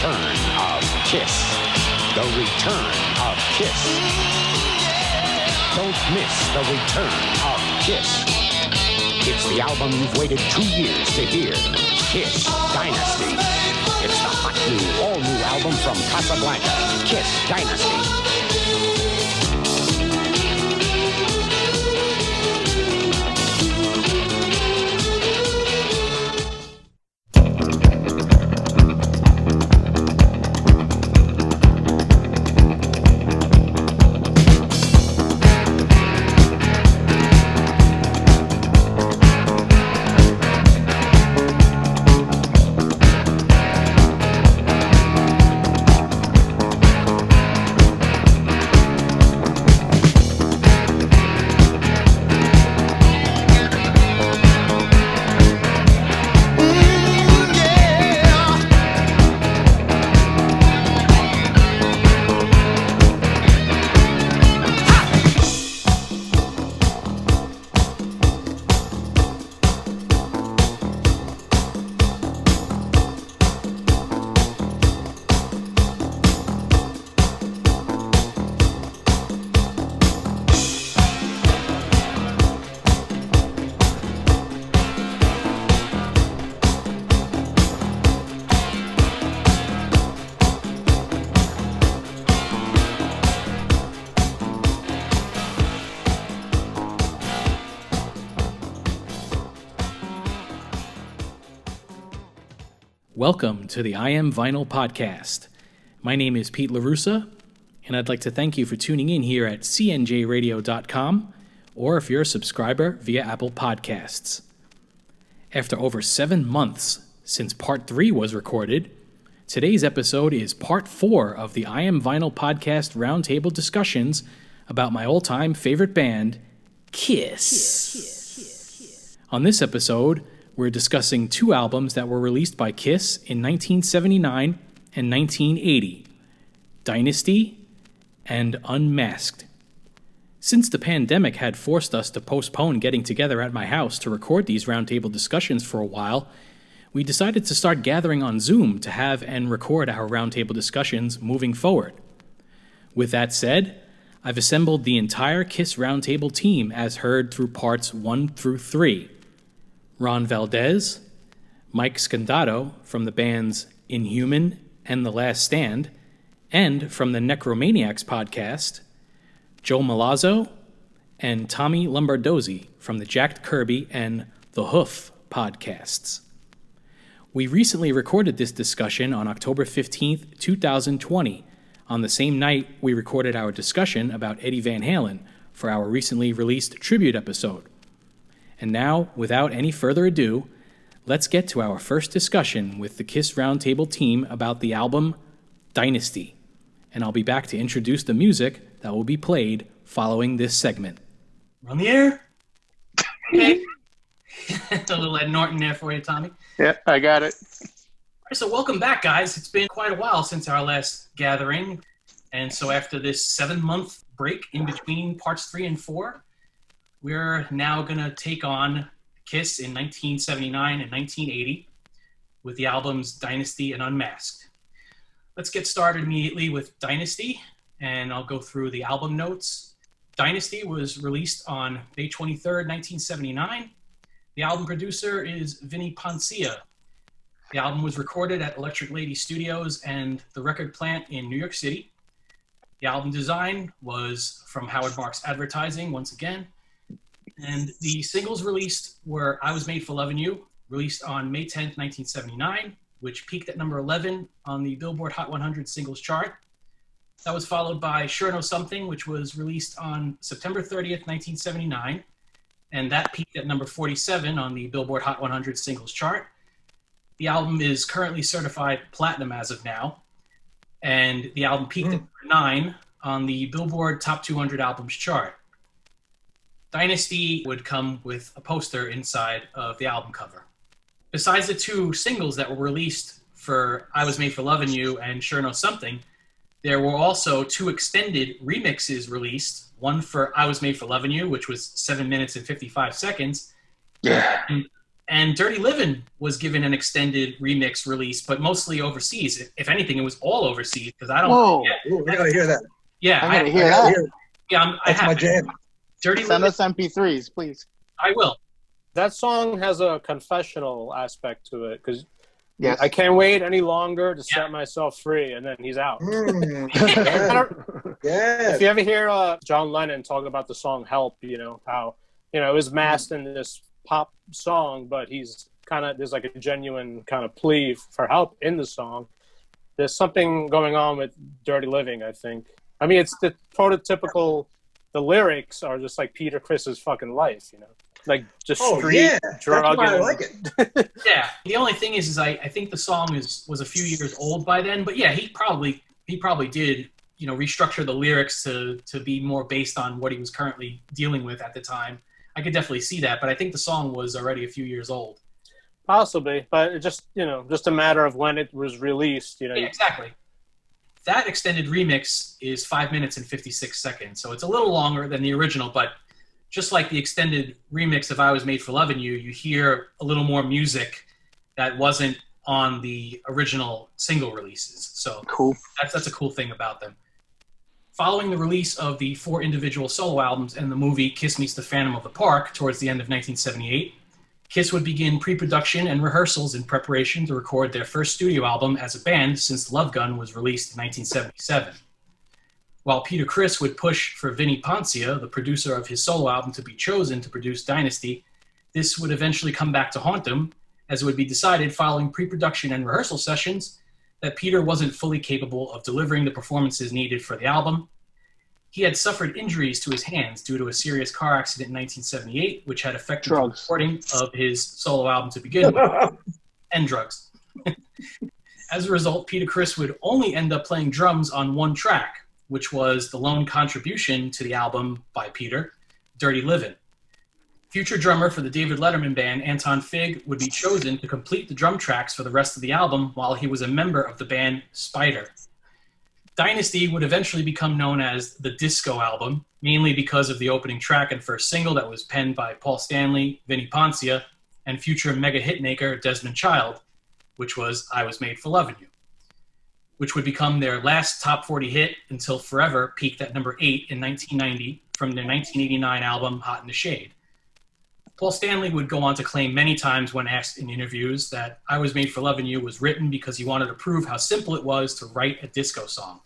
return of Kiss. The return of Kiss. Don't miss the return of Kiss. It's the album you've waited two years to hear. Kiss Dynasty. It's the hot new, all new album from Casablanca. Kiss Dynasty. Welcome to the I Am Vinyl podcast. My name is Pete LaRussa, and I'd like to thank you for tuning in here at cnjradio.com or if you're a subscriber via Apple Podcasts. After over seven months since part three was recorded, today's episode is part four of the I Am Vinyl podcast roundtable discussions about my all time favorite band, Kiss. On this episode, we're discussing two albums that were released by Kiss in 1979 and 1980 Dynasty and Unmasked. Since the pandemic had forced us to postpone getting together at my house to record these roundtable discussions for a while, we decided to start gathering on Zoom to have and record our roundtable discussions moving forward. With that said, I've assembled the entire KISS Roundtable team as heard through parts 1 through 3. Ron Valdez, Mike Scandato from the bands Inhuman and The Last Stand, and from the Necromaniacs podcast, Joe Malazzo, and Tommy Lombardozzi from the Jack Kirby and The Hoof podcasts. We recently recorded this discussion on October 15th, 2020, on the same night we recorded our discussion about Eddie Van Halen for our recently released tribute episode. And now, without any further ado, let's get to our first discussion with the Kiss Roundtable team about the album Dynasty. And I'll be back to introduce the music that will be played following this segment. On the air. Okay. a little Ed Norton there for you, Tommy. Yeah, I got it. All right, so welcome back, guys. It's been quite a while since our last gathering. And so after this seven month break in between parts three and four, we're now going to take on Kiss in 1979 and 1980 with the albums Dynasty and Unmasked. Let's get started immediately with Dynasty, and I'll go through the album notes. Dynasty was released on May 23rd, 1979. The album producer is Vinnie Poncia. The album was recorded at Electric Lady Studios and the record plant in New York City. The album design was from Howard Marks Advertising once again. And the singles released were I Was Made for Loving You, released on May 10th, 1979, which peaked at number 11 on the Billboard Hot 100 singles chart. That was followed by Sure Know Something, which was released on September 30th, 1979, and that peaked at number 47 on the Billboard Hot 100 singles chart. The album is currently certified platinum as of now, and the album peaked at hmm. number 9 on the Billboard Top 200 Albums chart. Dynasty would come with a poster inside of the album cover. Besides the two singles that were released for I Was Made for Loving You and Sure Know Something, there were also two extended remixes released. One for I Was Made for Loving You, which was seven minutes and 55 seconds. Yeah. And, And Dirty Living was given an extended remix release, but mostly overseas. If, if anything, it was all overseas because I don't. Whoa. Yeah, Ooh, I gotta hear that. yeah, I gotta I, hear I that. hear yeah, I'm, I That's my jam. Dirty Send Livin'. us MP3s, please. I will. That song has a confessional aspect to it because Yes. I can't wait any longer to Yeah. set myself free, and then he's out. Mm, I yeah. if you ever hear uh, John Lennon talk about the song "Help," you know how you know it was masked in this pop song, but he's kind of there's like a genuine kind of plea for help in the song. There's something going on with "Dirty Living." I think. I mean, it's the prototypical. The lyrics are just like Peter Criss's fucking life, you know, like just Oh street yeah, that's drug. why I like it. Yeah. The only thing is, is I, I think the song is was a few years old by then. But yeah, he probably he probably did you know restructure the lyrics to to be more based on what he was currently dealing with at the time. I could definitely see that, but I think the song was already a few years old. Possibly, but it just you know, just a matter of when it was released. You know, Yeah, exactly. That extended remix is five minutes and 56 seconds, so it's a little longer than the original, but just like the extended remix of I Was Made for Loving You, you hear a little more music that wasn't on the original single releases. So Cool. that's, that's a cool thing about them. Following the release of the four individual solo albums and the movie Kiss Meets the Phantom of the Park towards the end of 1978, Kiss would begin pre production and rehearsals in preparation to record their first studio album as a band since Love Gun was released in 1977. While Peter Criss would push for Vinnie Poncia, the producer of his solo album, to be chosen to produce Dynasty, this would eventually come back to haunt him, as it would be decided following pre production and rehearsal sessions that Peter wasn't fully capable of delivering the performances needed for the album. He had suffered injuries to his hands due to a serious car accident in 1978, which had affected Drugs. the recording of his solo album to begin with, and drugs. As a result, Peter Criss would only end up playing drums on one track, which was the lone contribution to the album by Peter, Dirty Livin'. Future drummer for the David Letterman band, Anton Fig, would be chosen to complete the drum tracks for the rest of the album while he was a member of the band Spider. Dynasty would eventually become known as the Disco album, mainly because of the opening track and first single that was penned by Paul Stanley, Vinnie Poncia, and future mega hitmaker Desmond Child, which was I Was Made for Loving You, which would become their last top 40 hit until Forever peaked at number 8 in 1990 from their 1989 album Hot in the Shade. Paul Stanley would go on to claim many times when asked in interviews that I Was Made for Loving You was written because he wanted to prove how simple it was to write a disco song.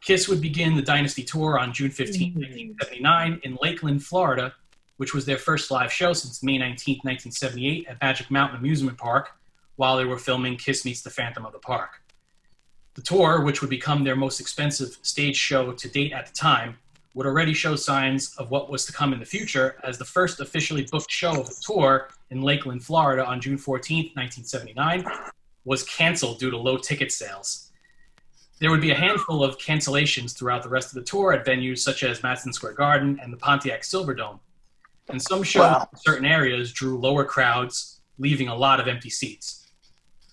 Kiss would begin the Dynasty Tour on June 15, 1979, mm-hmm. in Lakeland, Florida, which was their first live show since May 19, 1978, at Magic Mountain Amusement Park, while they were filming Kiss Meets the Phantom of the Park. The tour, which would become their most expensive stage show to date at the time, would already show signs of what was to come in the future, as the first officially booked show of the tour in Lakeland, Florida on June 14, 1979, was canceled due to low ticket sales. There would be a handful of cancellations throughout the rest of the tour at venues such as Madison Square Garden and the Pontiac Silverdome. And some shows Wow. in certain areas drew lower crowds, leaving a lot of empty seats.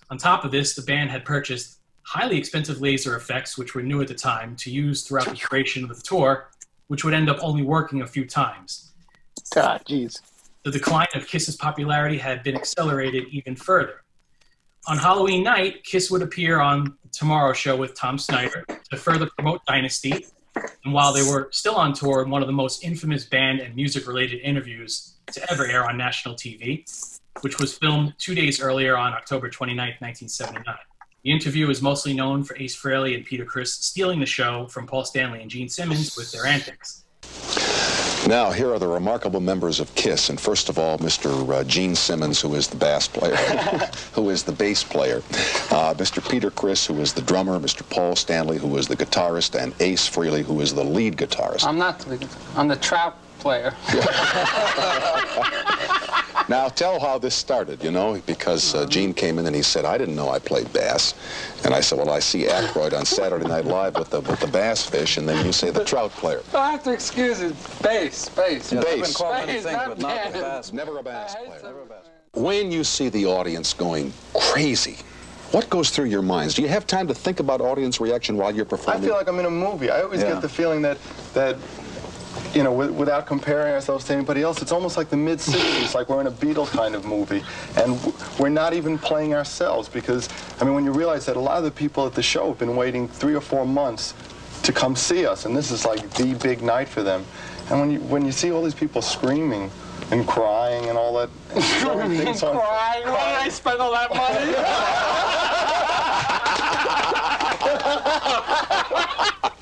On top of this, the band had purchased highly expensive laser effects, which were new at the time, to use throughout the duration of the tour, which would end up only working a few times. God, ah, jeez. The decline of Kiss's popularity had been accelerated even further. On Halloween night, Kiss would appear on the Tomorrow Show with Tom Snyder to further promote Dynasty. And while they were still on tour in one of the most infamous band and music related interviews to ever air on national TV, which was filmed two days earlier on October 29, 1979. The interview is mostly known for Ace Frehley and Peter Criss stealing the show from Paul Stanley and Gene Simmons with their antics. Now, here are the remarkable members of KISS. And first of all, Mr. Uh, Gene Simmons, who is the bass player, who is the bass player. Uh, Mr. Peter Criss, who is the drummer. Mr. Paul Stanley, who is the guitarist. And Ace Frehley, who is the lead guitarist. I'm not the, lead, I'm the trap player. Now, tell how this started, you know, because uh, Gene came in and he said, I didn't know I played bass. And I said, well, I see Aykroyd on Saturday Night Live with the, with the bass fish. And then you say the trout player. I have to excuse it. Bass, bass. Yeah, they've been bass, called many things, but not the bass. Never a bass I hate player. some- When you see the audience going crazy, what goes through your minds? Do you have time to think about audience reaction while you're performing? I feel like I'm in a movie. I always Yeah. get the feeling that that you know, with, without comparing ourselves to anybody else, it's almost like the mid 60s, like we're in a Beatles kind of movie. And we're not even playing ourselves because, I mean, when you realize that a lot of the people at the show have been waiting three or four months to come see us, and this is like the big night for them. And when you, when you see all these people screaming and crying and all that, on- Why? Why did I spend all that money?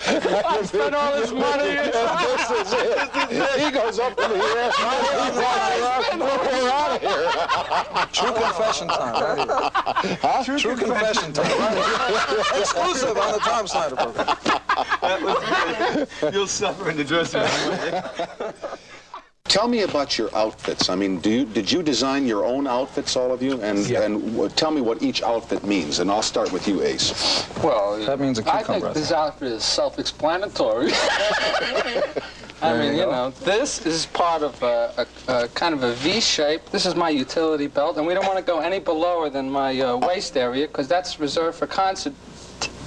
I spent all this money. this is it. He goes up in the air. He walks around. We're out of here. True confession time. Right here. Huh? True confession time. Right here. Exclusive on the Tom Snyder program. You'll suffer in the dressing room. Tell me about your outfits. I mean, do you, did you design your own outfits, all of you? And and w- tell me what each outfit means. And I'll start with you, Ace. Well, That means a I cucumber, I think this outfit is self-explanatory. I mean, you know, this is part of a, a, a kind of a V shape. This is my utility belt, and we don't want to go any below than my uh, waist area because that's reserved for concert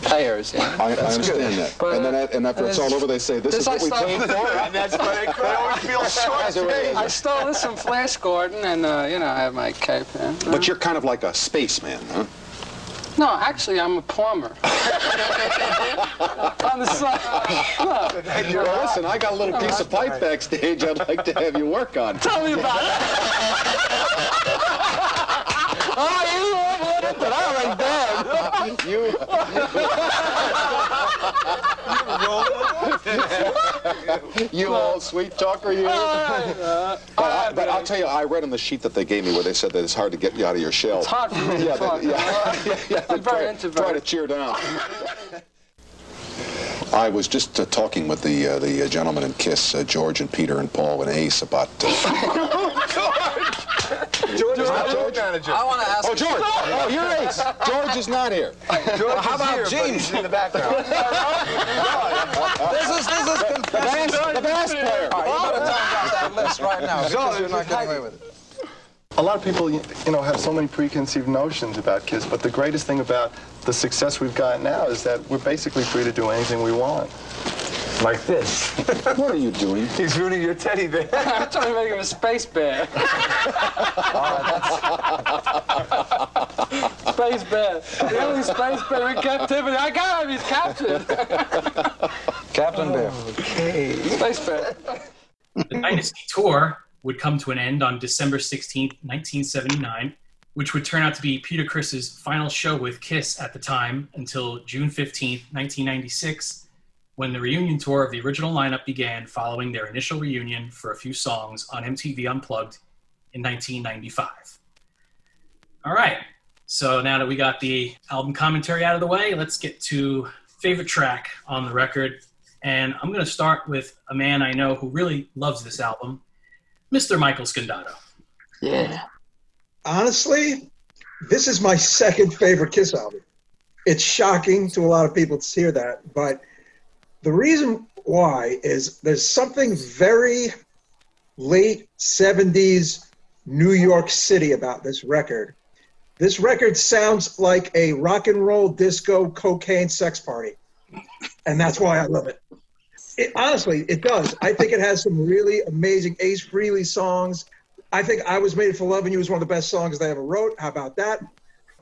payers. You know? I, I understand that. But, and then uh, I- and after it's this- all over, they say, "This, this is I what we saw- paid for." and that's why they, they always feel short As it really is. I stole this from Flash Gordon, and uh, you know, I have my cape. here. But you're kind of like a spaceman, huh? No, actually, I'm a plumber. On the side. Look, Well, listen, I got a little piece of pipe backstage I'd like to have you work on. tell me about it. oh, you that. You, you old sweet talker, you. Uh, But, I, but I'll tell you, I read on the sheet that they gave me where they said that it's hard to get you out of your shell. It's hard for me to Yeah, talk. they- yeah, yeah, yeah, I'm try, very introverted. try to cheer down. I was just uh, talking with the uh, the uh, gentleman in Kiss, uh, George and Peter and Paul and Ace about. George is my road manager. I want to ask. oh, George! Oh, you're oh, Ace. George is not here. George how is about here, but he's in the background. This is this is confession. The bass player. All right, you better talk about that list right now because you're not getting away with it. A lot of people, you you know, have so many preconceived notions about Kiss, but the greatest thing about the success we've got now is that we're basically free to do anything we want. Like this. What are you doing? He's ruining your teddy bear. I'm trying to make him a space bear. space bear. The only space bear in captivity. I got him. He's captured. Captain Bear. Space bear. The Dynasty Tour would come to an end on December 16th, 1979, which would turn out to be Peter Criss's final show with Kiss at the time until June 15th, 1996, when the reunion tour of the original lineup began following their initial reunion for a few songs on MTV Unplugged in 1995. All right, so now that we got the album commentary out of the way, let's get to favorite track on the record. And I'm going to start with a man I know who really loves this album, Mr. Michael Scandato. Yeah. Honestly, this is my second favorite Kiss album. It's shocking to a lot of people to hear that, but the reason why is there's something very late 70s New York City about this record. This record sounds like a rock and roll disco cocaine sex party. And that's why I love it. It honestly, it does. I think it has some really amazing Ace Frehley songs. I think I Was Made for Loving You is one of the best songs they ever wrote. How about that?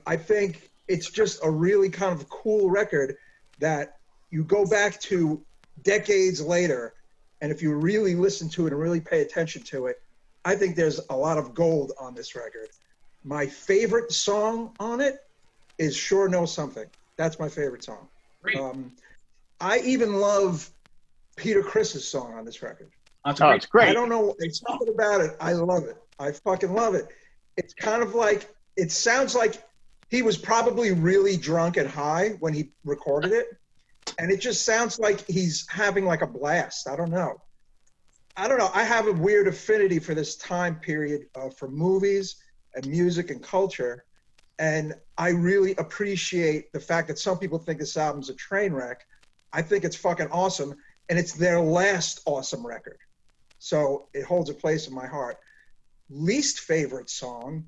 I think it's just a really kind of cool record that you go back to decades later, and if you really listen to it and really pay attention to it, I think there's a lot of gold on this record. My favorite song on it is Sure Know Something. That's my favorite song. Um, I even love Peter Criss's song on this record. That's Oh, great. it's great. I don't know. There's something about it. I love it. I fucking love it. It's kind of like it sounds like he was probably really drunk and high when he recorded it, and it just sounds like he's having like a blast. I don't know. I don't know. I have a weird affinity for this time period uh, for movies and music and culture, and I really appreciate the fact that some people think this album's a train wreck. I think it's fucking awesome, and it's their last awesome record. So it holds a place in my heart. Least favorite song.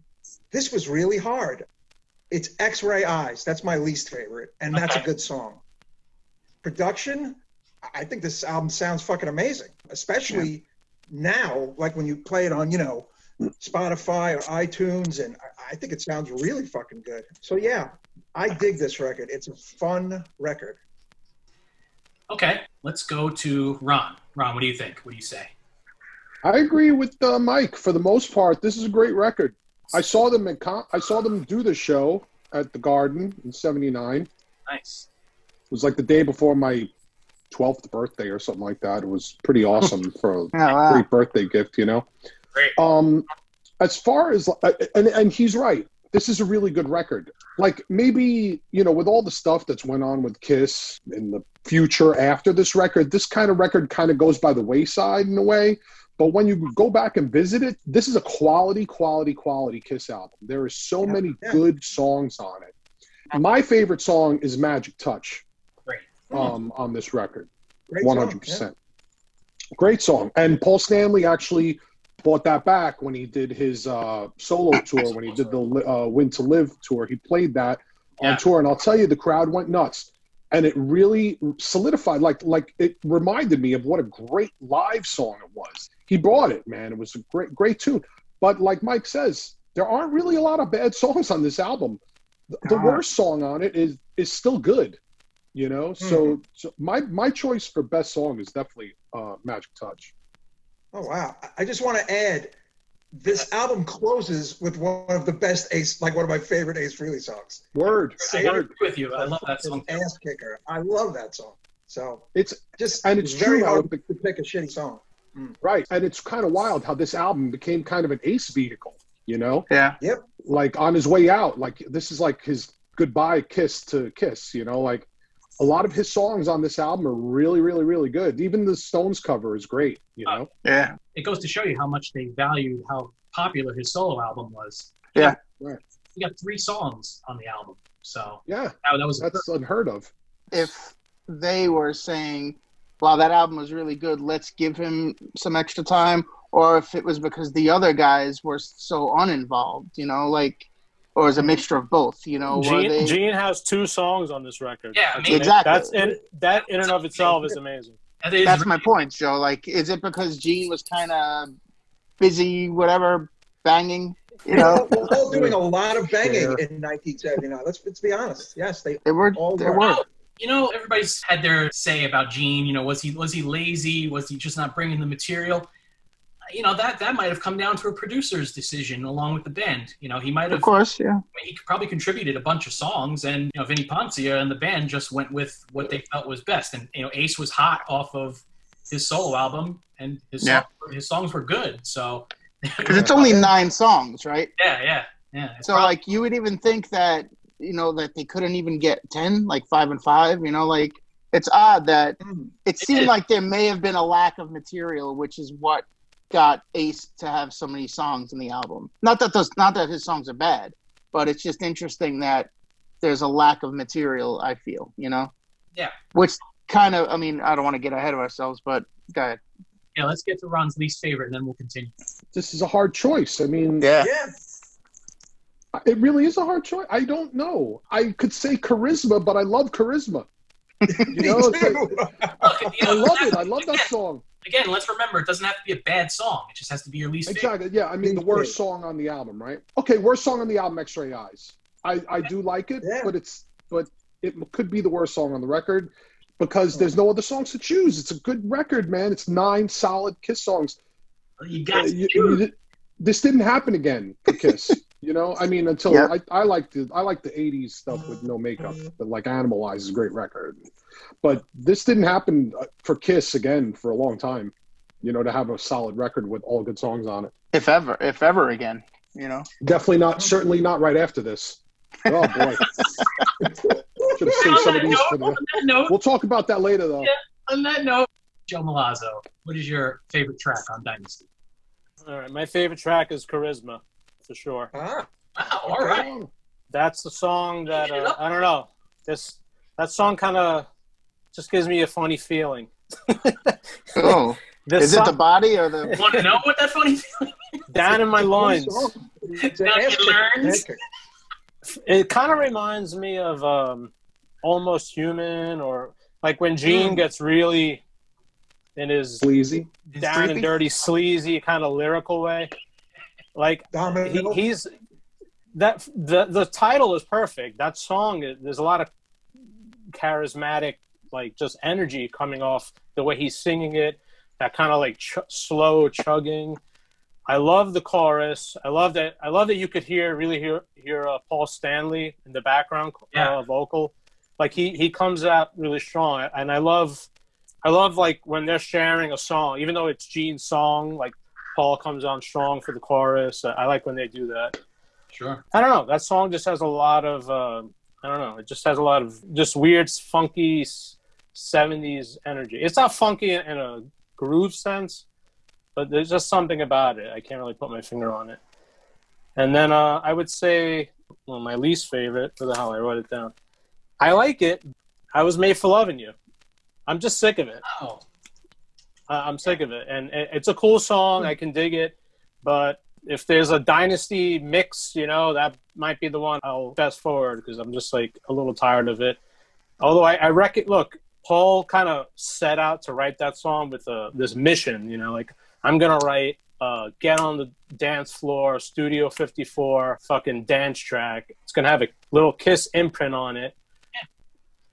This was really hard. It's X Ray Eyes. That's my least favorite, and that's a good song. Production. I think this album sounds fucking amazing, especially now, like when you play it on, you know, Spotify or iTunes, and I think it sounds really fucking good. So yeah, I dig this record. It's a fun record. Okay, let's go to Ron. Ron, what do you think? What do you say? I agree with uh, Mike for the most part. This is a great record. I saw them in con- I saw them do the show at the Garden in '79. Nice. It was like the day before my 12th birthday or something like that. It was pretty awesome for a Oh, wow. great birthday gift, you know. Great. Um, as far as uh, and and he's right. This is a really good record. Like maybe you know, with all the stuff that's went on with Kiss in the future after this record, this kind of record kind of goes by the wayside in a way. But when you go back and visit it, this is a quality, quality, quality Kiss album. There are so Yeah, many yeah. good songs on it. My favorite song is Magic Touch Great. um, on this record. Great One song, hundred percent. Great song. And Paul Stanley actually bought that back when he did his uh, solo tour. When he did the uh, Win to Live tour, he played that Yeah. on tour, and I'll tell you, the crowd went nuts. And it really solidified, like, like it reminded me of what a great live song it was. He brought it, man. It was a great, great tune. But like Mike says, there aren't really a lot of bad songs on this album. The, the worst song on it is is still good, you know. So, so my my choice for best song is definitely uh, Magic Touch. Oh wow! I- I just want to add, this album closes with one of the best Ace, like one of my favorite Ace Frehley songs. Word, I Save agree with you. I love that song. An ass kicker. I love that song. So It's just And it's very true how hard to pick a shitty song. Mm. right, and it's kind of wild how this album became kind of an Ace vehicle, you know. Yeah. Yep. Like on his way out like this is like his goodbye kiss to kiss you know like a lot of his songs on this album are really really really good even the stones cover is great you uh, know Yeah. It goes to show you how much they valued how popular his solo album was. Yeah. Right. He got three songs on the album, so yeah that, that was that's unheard of If they were saying, "Wow, that album was really good. Let's give him some extra time," or if it was because the other guys were so uninvolved, you know, like, or is a mm-hmm. mixture of both, you know, where Gene, they. Gene has two songs on this record. Yeah, That's maybe. Exactly. That's in, that in and of itself is amazing. that is That's my point, Joe. Like, is it because Gene was kind of busy, whatever, banging? You know, We're all doing a lot of banging Sure. in 1979. Let's let's be honest. Yes, they they were. all They were. were. You know, everybody's had their say about Gene. You know, was he was he lazy? Was he just not bringing the material? You know, that that might have come down to a producer's decision along with the band. You know, he might have. Of course, yeah. he probably contributed a bunch of songs, and you know, Vinnie Poncia and the band just went with what they felt was best. And you know, Ace was hot off of his solo album, and his Yeah. song- his songs were good. So Because it's only nine songs, right? yeah, yeah, yeah. So, probably- like, you would even think that, you know, that they couldn't even get 10, like five and five, you know, like, it's odd that Mm. it seemed like there may have been a lack of material, which is what got Ace to have so many songs in the album. Not that those, not that his songs are bad, but it's just interesting that there's a lack of material. I feel, you know. Yeah. Which kind of, I mean, I don't want to get ahead of ourselves, but go ahead. yeah. Let's get to Ron's least favorite, and then we'll continue. this is a hard choice i mean Yeah. Yeah. It really is a hard choice i don't know i could say charisma but i love charisma you know like- Me too. Look, you i love it i love that song Again, let's remember it doesn't have to be a bad song. It just has to be your least favorite. Exactly. Yeah. I mean, the worst song on the album, right? Okay, worst song on the album, X-Ray Eyes. I I do like it, Yeah. but it's but it could be the worst song on the record because there's no other songs to choose. It's a good record, man. It's nine solid Kiss songs. You Uh, got to you- choose. you- this didn't happen again for Kiss. you know, I mean, until Yeah. I, I like the I like the '80s stuff with no makeup, but like Animalize is a great record. But this didn't happen uh, for Kiss again for a long time. You know, to have a solid record with all good songs on it. If ever, if ever again, you know. Definitely not. Certainly not right after this. Oh boy. Should have saved some of these for the. note, We'll talk about that later, though. Yeah. on that note, Joe Malazzo, what is your favorite track on Dynasty? All right, my favorite track is Charisma, for sure. Ah, Wow, all right. That's the song that uh, I don't know. This that song kind of just gives me a funny feeling. Oh, This is it the body or the? Want to know what that funny feeling? down in my loins? It's an Now ass you kicker. learned. Ass kicker. It kind of reminds me of um, Almost Human or Like when Gene Mm. gets really in his Sleazy. down and dirty, sleazy kind of lyrical way. Like he, he's that the the title is perfect. That song, there's a lot of charismatic, like just energy coming off the way he's singing it. That kind of like ch- slow chugging. I love the chorus. I love that. I love that you could hear really hear hear uh, Paul Stanley in the background Yeah. uh, vocal. Like he he comes out really strong, and I love I love like when they're sharing a song, even though it's Gene's song. Like Paul comes on strong for the chorus. I like when they do that. Sure. I don't know. That song just has a lot of uh, I don't know. It just has a lot of just weird, funky '70s energy. It's not funky in, in a groove sense, but there's just something about it. I can't really put my finger on it. And then uh, I would say, well, my least favorite. Where the hell I wrote it down. I like it. I was made for loving you. I'm just sick of it. Oh, I'm sick of it, and it, it's a cool song. I can dig it, but if there's a dynasty mix, you know, that might be the one I'll fast forward because I'm just like a little tired of it. Although I, I reckon, look, Paul kind of set out to write that song with a, this mission, you know, like I'm gonna write, uh, get on the dance floor, Studio 54, fucking dance track. It's gonna have a little Kiss imprint on it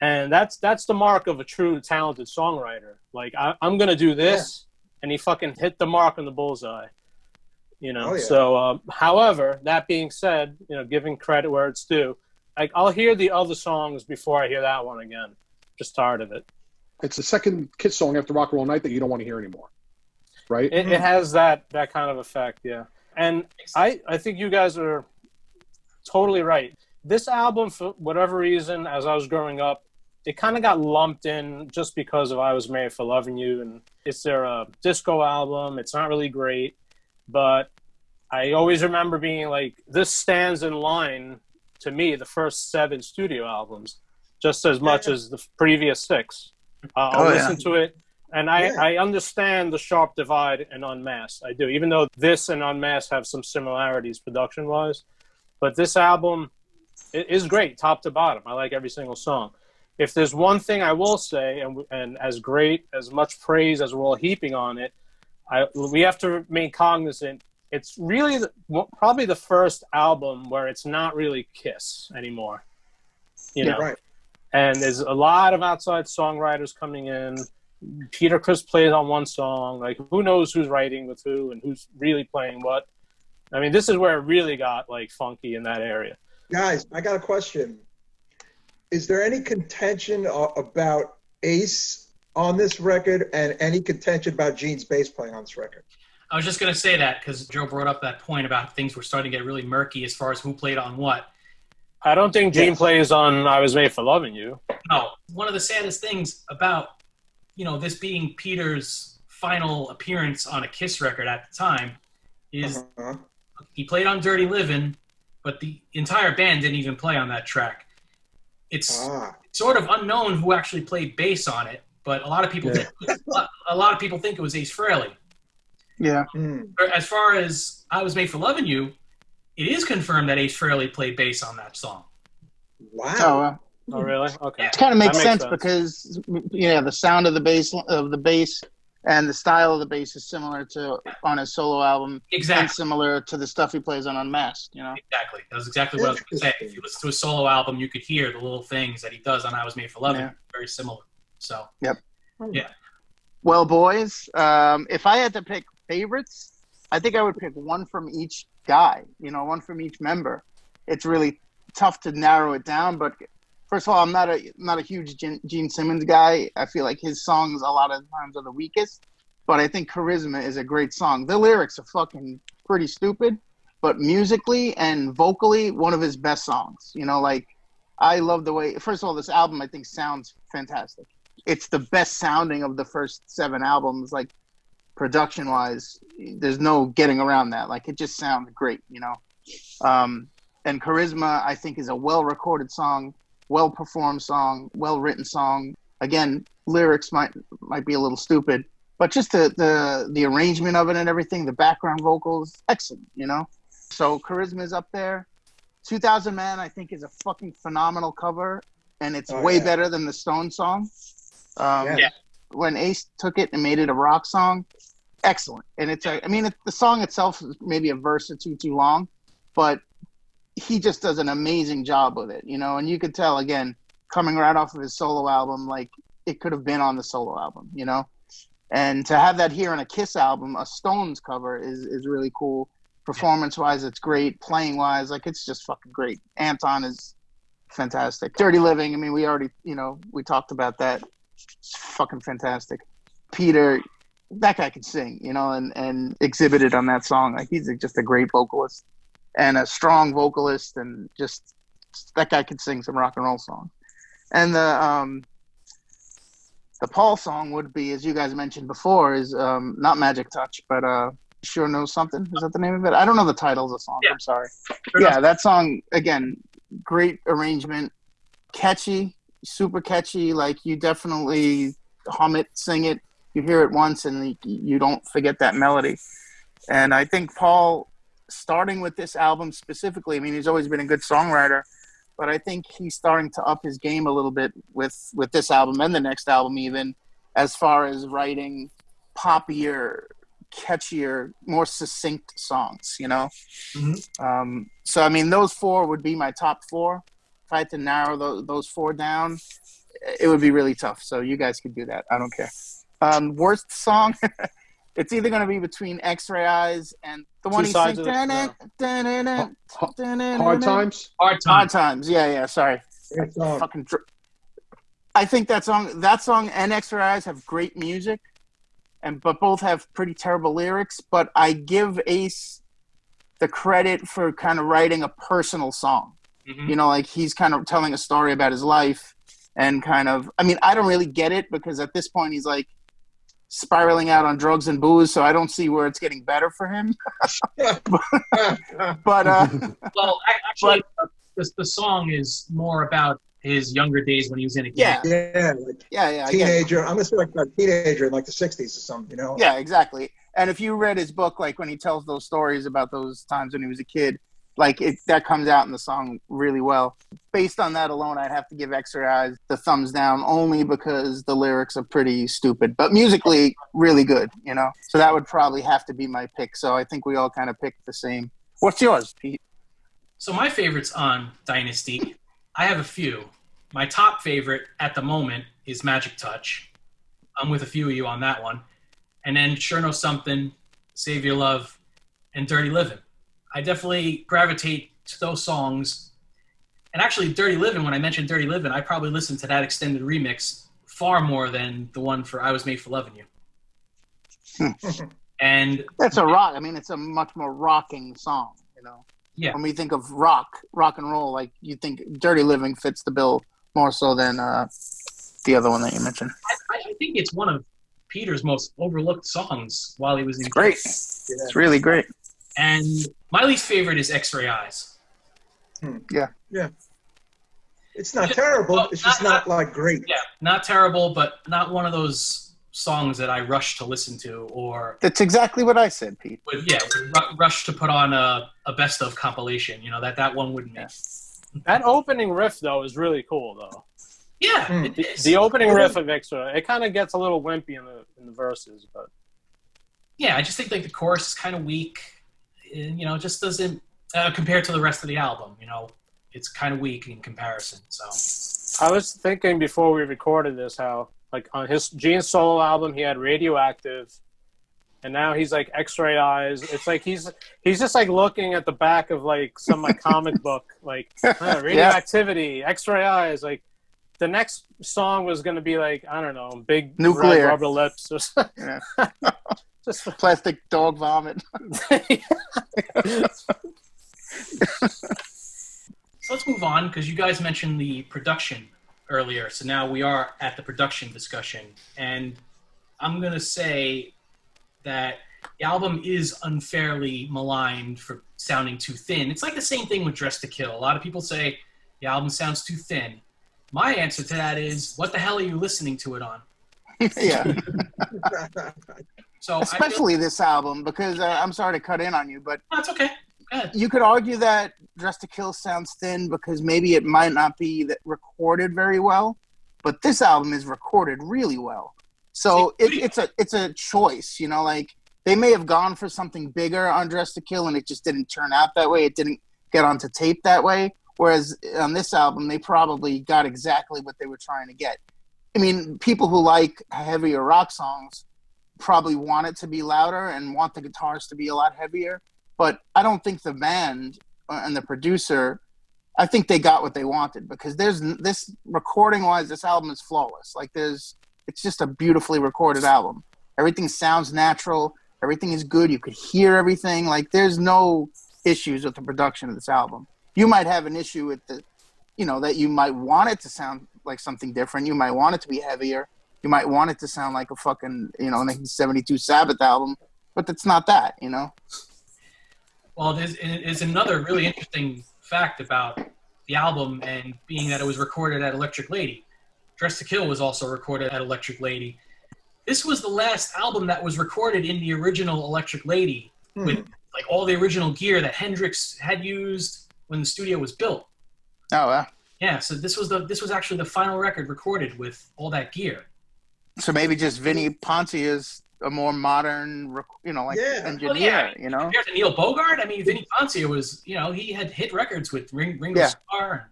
and that's that's the mark of a true talented songwriter. Like I, I'm gonna do this, and he fucking hit the mark on the bullseye. You know. Oh, yeah. So, um, however, that being said, you know, giving credit where it's due, like I'll hear the other songs before I hear that one again. Just tired of it. It's the second Kiss song after Rock and Roll Night that you don't want to hear anymore, right? It, it has that that kind of effect, yeah. And I I think you guys are totally right. This album, for whatever reason, as I was growing up, it kind of got lumped in just because of I Was Made for Loving You, and it's their uh, disco album. It's not really great, but I always remember being like, this stands in line to me, the first seven studio albums, just as much as the previous six. Uh, I'll Oh, yeah. listen to it, and I, Yeah. I understand the sharp divide in Unmasked. I do, even though this and Unmasked have some similarities production wise. But this album i- is great, top to bottom. I like every single song. If there's one thing I will say, and, and as great, as much praise as we're all heaping on it, I, we have to remain cognizant. It's really the, probably the first album where it's not really Kiss anymore. You know, Right. and there's a lot of outside songwriters coming in. Peter Criss plays on one song. Like, who knows who's writing with who and who's really playing what? I mean, this is where it really got like funky in that area. Guys, I got a question. Is there any contention uh, about Ace on this record and any contention about Gene's bass playing on this record? I was just going to say that because Joe brought up that point about things were starting to get really murky as far as who played on what. I don't think Gene Yes. plays on "I Was Made for Loving You." No, one of the saddest things about you know this being Peter's final appearance on a Kiss record at the time is Uh-huh. he played on Dirty Livin', but the entire band didn't even play on that track. It's Ah, sort of unknown who actually played bass on it, but a lot of people Yeah. think, a lot of people think it was Ace Frehley. Yeah. hmm. As far as I was made for loving you, it is confirmed that Ace Frehley played bass on that song. Wow. Oh, uh, Oh, really? Okay. it kind of makes, That sense, because yeah, the sound of the bass of the bass and the style of the bass is similar to on his solo album and Exactly, similar to the stuff he plays on Unmasked. You know. exactly. That was exactly what I was going to say. If you listen to his solo album, you could hear the little things that he does on I Was Made for Loving. Yeah. Very similar. So yep. Yeah. Well, boys, um, if I had to pick favorites, I think I would pick one from each guy. You know, one from each member. It's really tough to narrow it down, but first of all, I'm not a not a huge Gene, Simmons guy. I feel like his songs a lot of times are the weakest, but I think Charisma is a great song. The lyrics are fucking pretty stupid, but musically and vocally, one of his best songs. You know, like I love the way. First of all, this album I think sounds fantastic it's the best sounding of the first seven albums like production wise there's no getting around that like it just sounds great you know um, and charisma i think is a well recorded song well performed song well written song again lyrics might might be a little stupid but just the the the arrangement of it and everything the background vocals excellent you know so charisma is up there 2000 man i think is a fucking phenomenal cover and it's Oh, way yeah. better than the stone song Um, Yeah. When Ace took it and made it a rock song, excellent. And it's a, I mean, it, the song itself is maybe a verse or two too long, but he just does an amazing job with it, you know. And you could tell again, coming right off of his solo album, like it could have been on the solo album, you know. And to have that here on a Kiss album, a Stones cover is is really cool. Performance wise, it's great. Playing wise, like it's just fucking great. Anton is fantastic. Dirty Living, I mean, we already, you know, we talked about that. It's fucking fantastic. Peter, that guy can sing, you know, and and exhibited on that song. Like he's just a great vocalist and a strong vocalist, and just that guy can sing some rock and roll songs. And the um, the Paul song would be, as you guys mentioned before, is um, not Magic Touch, but uh, Sure Knows Something. Is that the name of it? I don't know the title of the song. I'm sorry. yeah, that song again, great arrangement, catchy, super catchy. Like you definitely hum it, sing it. You hear it once, and you don't forget that melody. And I think Paul, starting with this album specifically, I mean, he's always been a good songwriter, but I think he's starting to up his game a little bit with with this album and the next album, even as far as writing poppier, catchier, more succinct songs. You know. Um, so I mean, those four would be my top four. If I had to narrow those, those four down, it would be really tough. So you guys could do that. I don't care. Um, worst song. it's either going to be between X-Ray Eyes and the one Two he sides sings. of the- "Dun-dun, dun-dun-dun. Hard times. Hard Hard times. Yeah, yeah. Sorry. Fucking. Dr- I think that song, that song, and X-Ray Eyes have great music, and but both have pretty terrible lyrics. But I give Ace the credit for kind of writing a personal song. Mhm. You know, like he's kind of telling a story about his life, and kind of. I mean, I don't really get it because at this point he's like spiraling out on drugs and booze, so I don't see where it's getting better for him. but uh, Well, actually, uh, the, the song is more about his younger days when he was in a yeah, gang. Yeah, like yeah, yeah. I get it. teenager. I'm gonna say like a teenager in like the '60s or something. You know. Yeah, exactly. And if you read his book, like when he tells those stories about those times when he was a kid, like it that comes out in the song really well. Based on that alone, I'd have to give X-Ray Eyes the thumbs down only because the lyrics are pretty stupid, but musically really good. You know, so that would probably have to be my pick. So I think we all kind of picked the same. What's yours, Pete? So my favorites on Dynasty, I have a few. My top favorite at the moment is Magic Touch. I'm with a few of you on that one. And then Sure Know Something, Save Your Love, and Dirty Living. I definitely gravitate to those songs. And actually, Dirty Living, when I mentioned Dirty Living, I probably listened to that extended remix far more than the one for I Was Made for Loving You. and That's a rock. I mean, it's a much more rocking song. You know, Yeah. when we think of rock, rock and roll, like you think "Dirty Living" fits the bill more so than uh, the other one that you mentioned. I, I think it's one of Peter's most overlooked songs while he was in Great. It's really great. And my least favorite is X-Ray Eyes. Yeah. Yeah. It's not terrible. It's just not like great. Yeah, not terrible, but not one of those songs that I rush to listen to or That's exactly what I said, Pete. would yeah would ru- rush to put on a, a best of compilation. You know that that one wouldn't make. That opening riff though is really cool though. Yeah, Hmm. it is. The opening riff of Extra, it kind of gets a little wimpy in the in the verses, but yeah, I just think like the chorus is kind of weak. And, You know, just doesn't uh, compared to the rest of the album. You know, it's kind of weak in comparison. So I was thinking before we recorded this how like on his Gene's solo album he had Radioactive, and now he's like X-ray eyes. It's like he's he's just like looking at the back of like some like comic book like uh, radioactivity, X-ray eyes. Like the next song was gonna be like I don't know, big Nuclear. rubber lips or something. Yeah. just Plastic dog vomit. So let's move on because you guys mentioned the production earlier. So now we are at the production discussion. And I'm going to say that the album is unfairly maligned for sounding too thin. It's like the same thing with Dress to Kill. A lot of people say the album sounds too thin. My answer to that is what the hell are you listening to it on? yeah. So I feel- Especially this album, because uh, I'm sorry to cut in on you, but that's okay. You could argue that Dress to Kill sounds thin because maybe it might not be that recorded very well. but this album is recorded really well. So it, it's a it's a choice, you know. Like they may have gone for something bigger on Dress to Kill, and it just didn't turn out that way. It didn't get onto tape that way. Whereas on this album, they probably got exactly what they were trying to get. I mean, people who like heavier rock songs probably want it to be louder and want the guitars to be a lot heavier. But I don't think the band uh, and the producer, I think they got what they wanted because there's this recording wise, this album is flawless. Like there's, it's just a beautifully recorded album. Everything sounds natural. Everything is good. You could hear everything. Like there's no issues with the production of this album. You might have an issue with the, you know, that you might want it to sound like something different. You might want it to be heavier. You might want it to sound like a fucking, you know, 1972 Sabbath album, but it's not that, you know. Well, there's, there's another really interesting fact about the album and being that it was recorded at Electric Lady. Dressed to Kill was also recorded at Electric Lady. This was the last album that was recorded in the original Electric Lady Hmm. with like all the original gear that Hendrix had used when the studio was built. Oh, wow. Yeah, so this was the this was actually the final record recorded with all that gear. So maybe just Vini Poncia is a more modern, you know, like engineer, Well, yeah, you know. Compared to Neil Bogart, I mean, Vini Poncia was, you know, he had hit records with Ring, Ringo Yeah. Starr. And,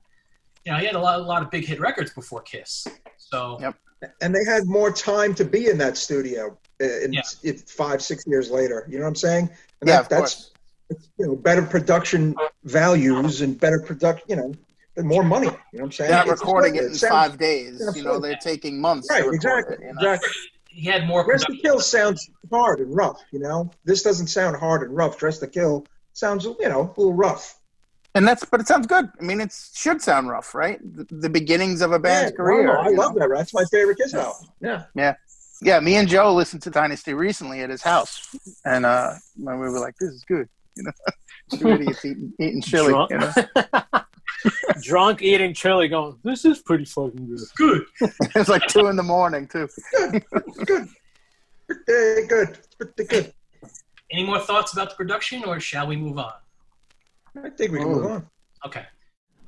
you know, he had a lot, a lot of big hit records before Kiss. So, yep. and they had more time to be in that studio uh, in, in five, six years later. You know what I'm saying? And Yeah, that, of that's that's, you know better production values and better production. You know, and more money. You know what I'm saying? They're not It's- recording it it in sounds- five days. You know, they're taking months. Right, record exactly, it, you know? exactly. He had more. Dressed to Kill sounds hard and rough. You know, this doesn't sound hard and rough. Dressed to Kill sounds, you know, a little rough. And that's, but it sounds good. I mean, it should sound rough, right? The, the beginnings of a band's Yeah, career. no, no, I love know? that. That's my favorite Kiss album. Yeah. Yeah. Yeah, me and Joe listened to Dynasty recently at his house, and uh, we were like, "This is good," you know, two idiots eating, eating chili. You know? Drunk eating chili, going, "This is pretty fucking good." Good. it's like two in the morning too. Pretty good. Pretty good. Any more thoughts about the production, or shall we move on? I think we can move oh. on. Okay.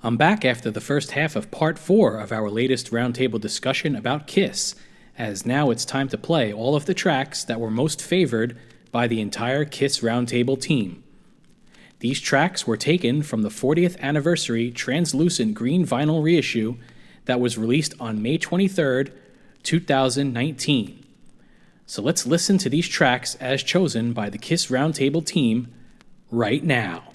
I'm back after the first half of part four of our latest roundtable discussion about Kiss, as now it's time to play all of the tracks that were most favored by the entire Kiss roundtable team. These tracks were taken from the 40th anniversary translucent green vinyl reissue that was released on May 23rd, 2019. So let's listen to these tracks as chosen by the Kiss roundtable team right now.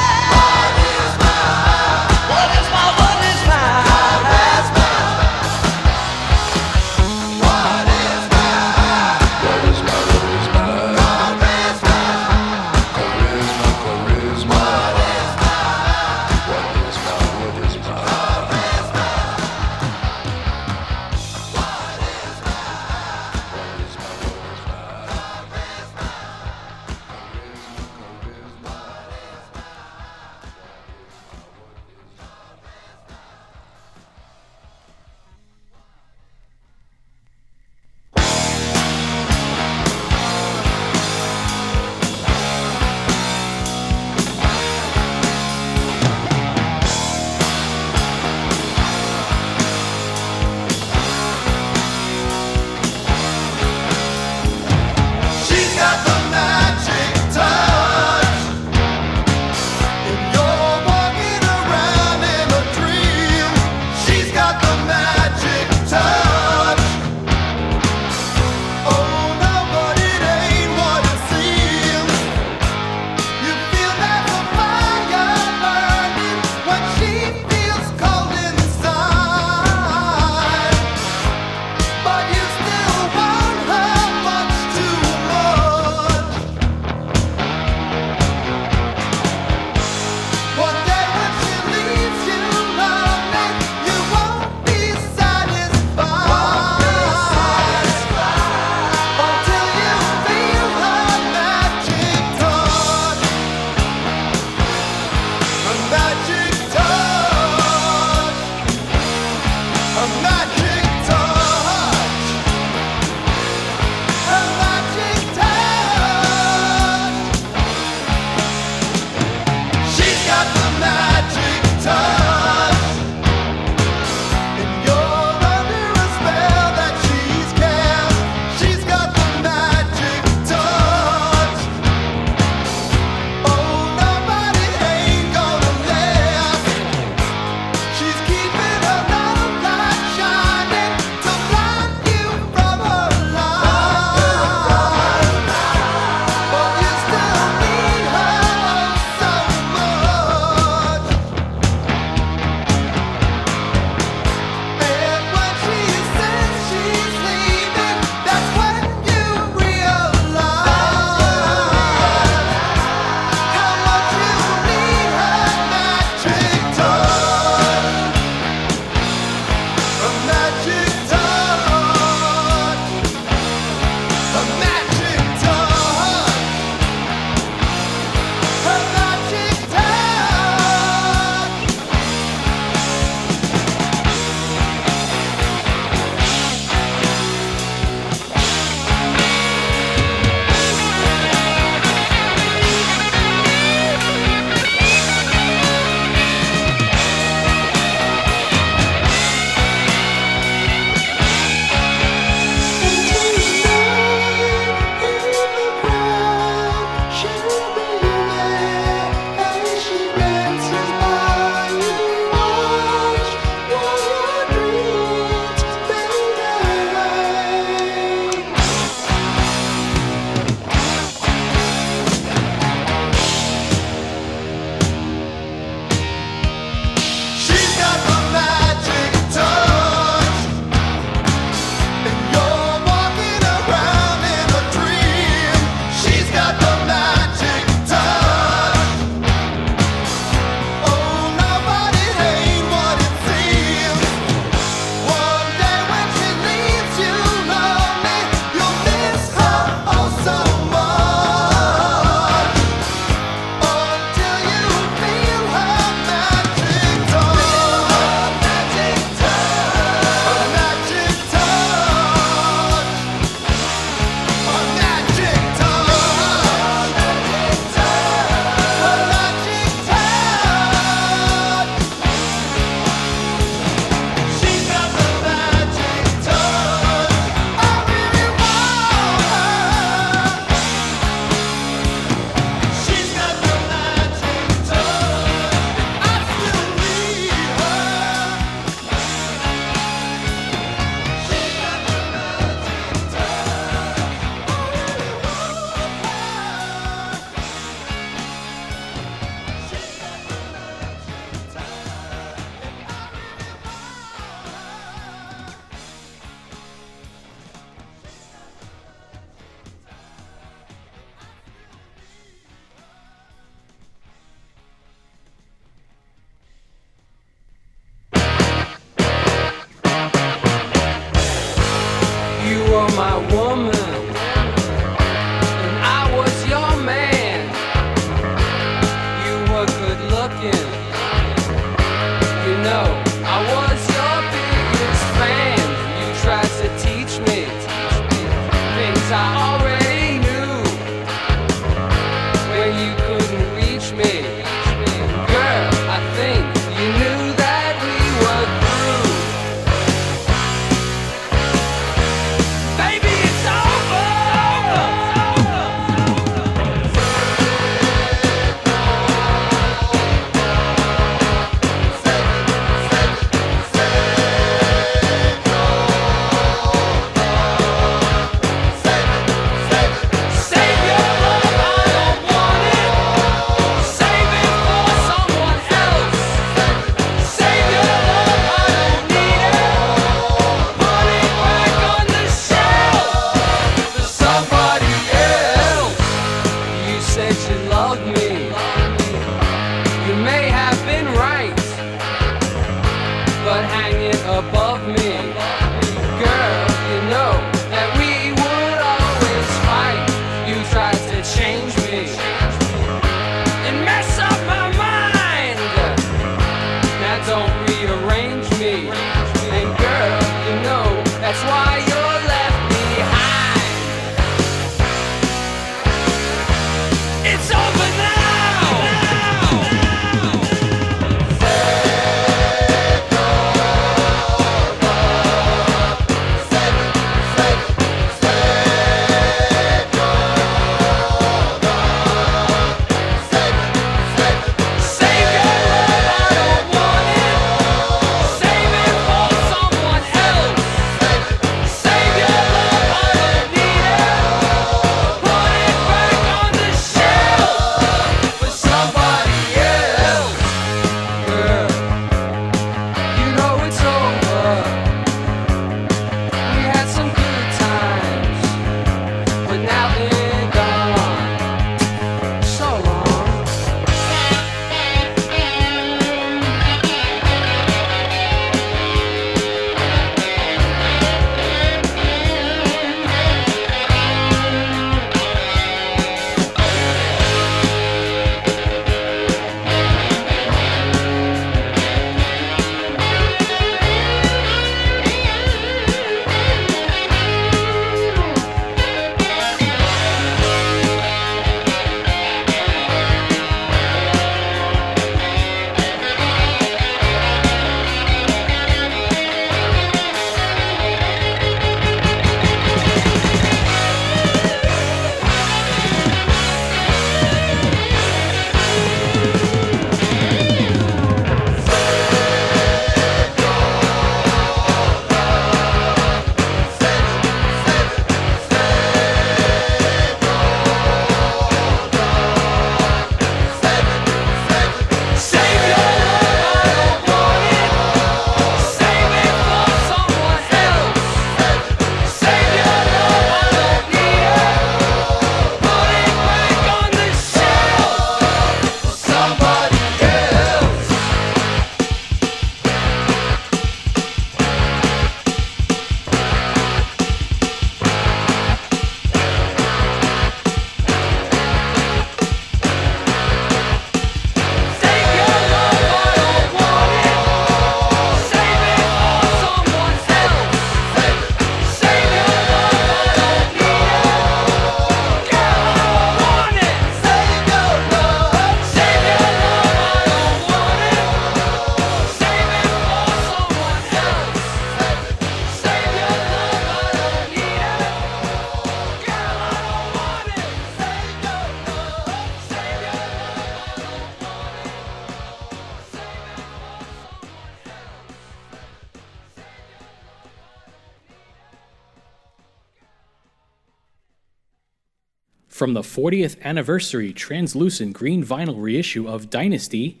from the 40th anniversary translucent green vinyl reissue of Dynasty.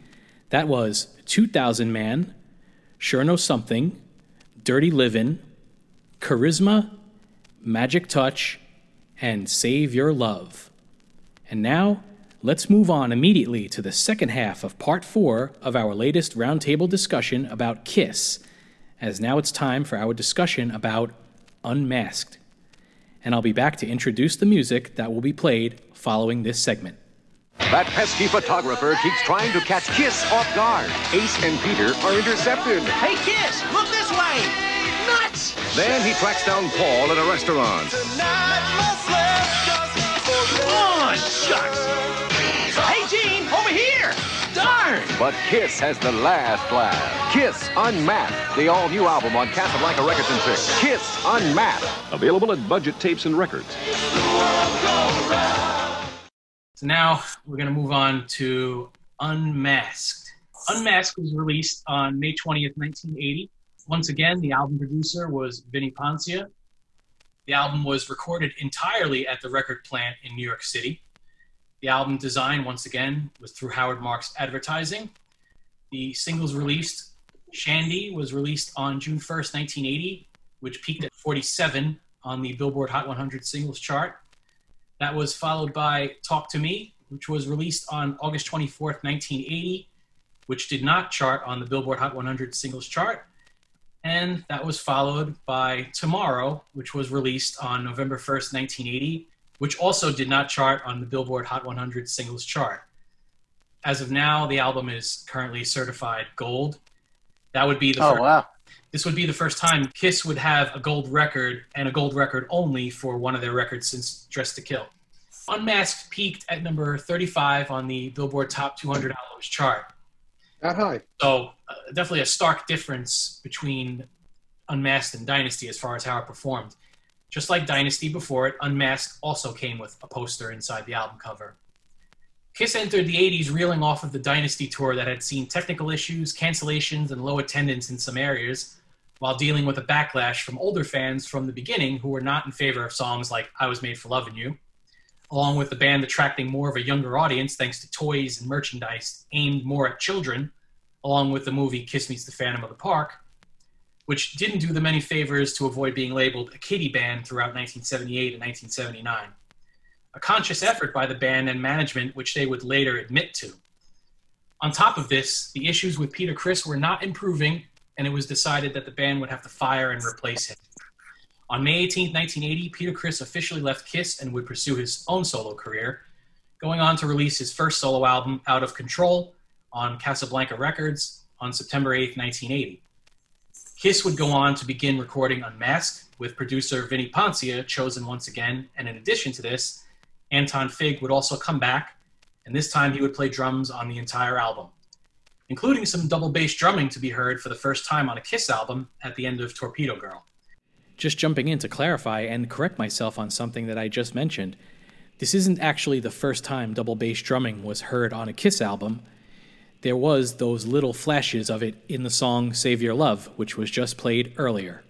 That was 2000 Man, Sure Know Something, Dirty Livin', Charisma, Magic Touch, and Save Your Love. And now, let's move on immediately to the second half of part four of our latest roundtable discussion about Kiss, as now it's time for our discussion about Unmasked and I'll be back to introduce the music that will be played following this segment. That pesky photographer keeps trying to catch Kiss off guard. Ace and Peter are intercepted. Hey, Kiss, look this way! Nuts! Then he tracks down Paul at a restaurant. Come on, shucks! Darn! But Kiss has the last laugh. Kiss Unmasked, the all-new album on Casablanca Records and Tricks. Kiss Unmasked. Available at Budget Tapes and Records. So now we're going to move on to Unmasked. Unmasked was released on May 20th, 1980. Once again, the album producer was Vini Poncia. The album was recorded entirely at the record plant in New York City. The album design, once again, was through Howard Marks Advertising. The singles released, Shandy was released on June 1st, 1980, which peaked at 47 on the Billboard Hot 100 singles chart. That was followed by Talk to Me, which was released on August 24th, 1980, which did not chart on the Billboard Hot 100 singles chart. And that was followed by Tomorrow, which was released on November 1st, 1980, which also did not chart on the Billboard Hot 100 singles chart. As of now, the album is currently certified gold. That would be the Oh, first, wow. this would be the first time Kiss would have a gold record and a gold record only for one of their records since Dressed to Kill. Unmasked peaked at number 35 on the Billboard Top 200 Albums chart. That high. So, uh, definitely a stark difference between Unmasked and Dynasty as far as how it performed. Just like Dynasty before it, Unmasked also came with a poster inside the album cover. Kiss entered the 80s reeling off of the Dynasty tour that had seen technical issues, cancellations, and low attendance in some areas, while dealing with a backlash from older fans from the beginning who were not in favor of songs like I Was Made for Loving You, along with the band attracting more of a younger audience thanks to toys and merchandise aimed more at children, along with the movie Kiss Meets the Phantom of the Park, which didn't do them any favors to avoid being labeled a kiddie band throughout 1978 and 1979 a conscious effort by the band and management, which they would later admit to. On top of this, the issues with Peter Criss were not improving, and it was decided that the band would have to fire and replace him. On May 18, 1980, Peter Criss officially left Kiss and would pursue his own solo career, going on to release his first solo album, Out of Control, on Casablanca Records on September 8, 1980. Kiss would go on to begin recording Unmasked, with producer Vini Poncia chosen once again, and in addition to this, Anton Fig would also come back, and this time he would play drums on the entire album, including some double bass drumming to be heard for the first time on a Kiss album at the end of Torpedo Girl. Just jumping in to clarify and correct myself on something that I just mentioned. This isn't actually the first time double bass drumming was heard on a Kiss album. There was those little flashes of it in the song Save Your Love, which was just played earlier.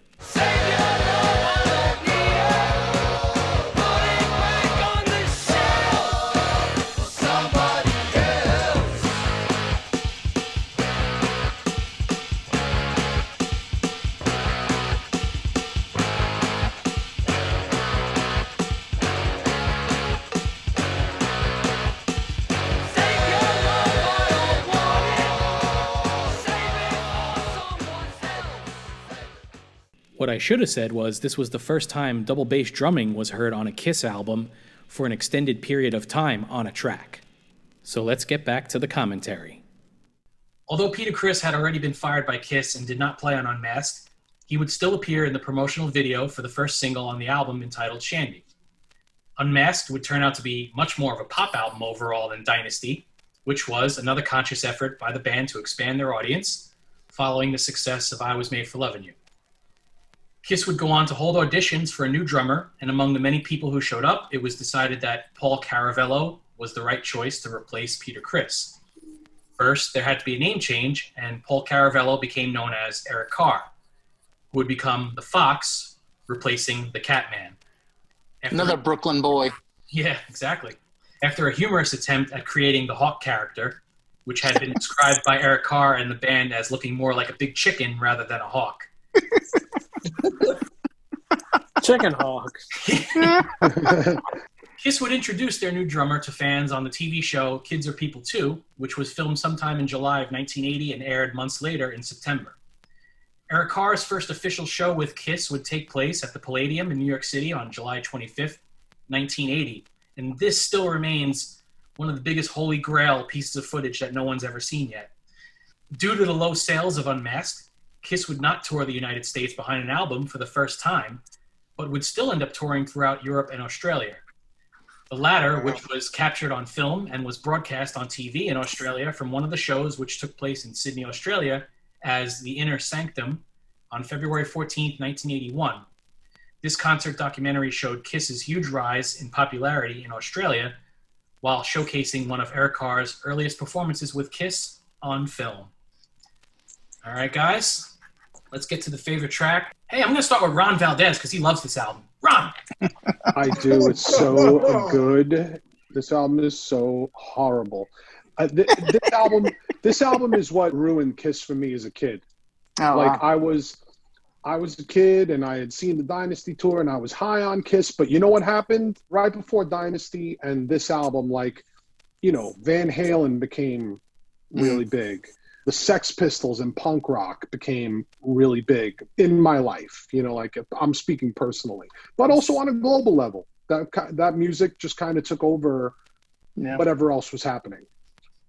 What I should have said was this was the first time double bass drumming was heard on a Kiss album for an extended period of time on a track. So let's get back to the commentary. Although Peter Criss had already been fired by Kiss and did not play on Unmasked, he would still appear in the promotional video for the first single on the album entitled Shandy. Unmasked would turn out to be much more of a pop album overall than Dynasty, which was another conscious effort by the band to expand their audience following the success of I Was Made for Loving You. Kiss would go on to hold auditions for a new drummer, and among the many people who showed up, it was decided that Paul Caravello was the right choice to replace Peter Criss. First, there had to be a name change, and Paul Caravello became known as Eric Carr, who would become the Fox, replacing the Catman. After- Another Brooklyn boy. yeah, exactly. After a humorous attempt at creating the Hawk character, which had been described by Eric Carr and the band as looking more like a big chicken rather than a hawk. Chicken Hawk. Kiss would introduce their new drummer to fans on the TV show Kids Are People Too, which was filmed sometime in July of 1980 and aired months later in September. Eric Carr's first official show with Kiss would take place at the Palladium in New York City on July 25th, 1980. And this still remains one of the biggest holy grail pieces of footage that no one's ever seen yet. Due to the low sales of Unmasked, Kiss would not tour the United States behind an album for the first time, but would still end up touring throughout Europe and Australia. The latter, which was captured on film and was broadcast on TV in Australia from one of the shows which took place in Sydney, Australia, as The Inner Sanctum on February 14, 1981. This concert documentary showed Kiss's huge rise in popularity in Australia while showcasing one of Eric Carr's earliest performances with Kiss on film. All right, guys, let's get to the favorite track. Hey, I'm going to start with Ron Valdez because he loves this album. Ron! I do. It's so good. This album is so horrible. Uh, th- this album, this album is what ruined Kiss for me as a kid. Oh, like wow. I was, I was a kid and I had seen the Dynasty tour and I was high on Kiss. But you know what happened right before Dynasty and this album? Like, you know, Van Halen became really big. The Sex Pistols and punk rock became really big in my life. You know, like I'm speaking personally, but also on a global level. That that music just kind of took over Yeah. whatever else was happening.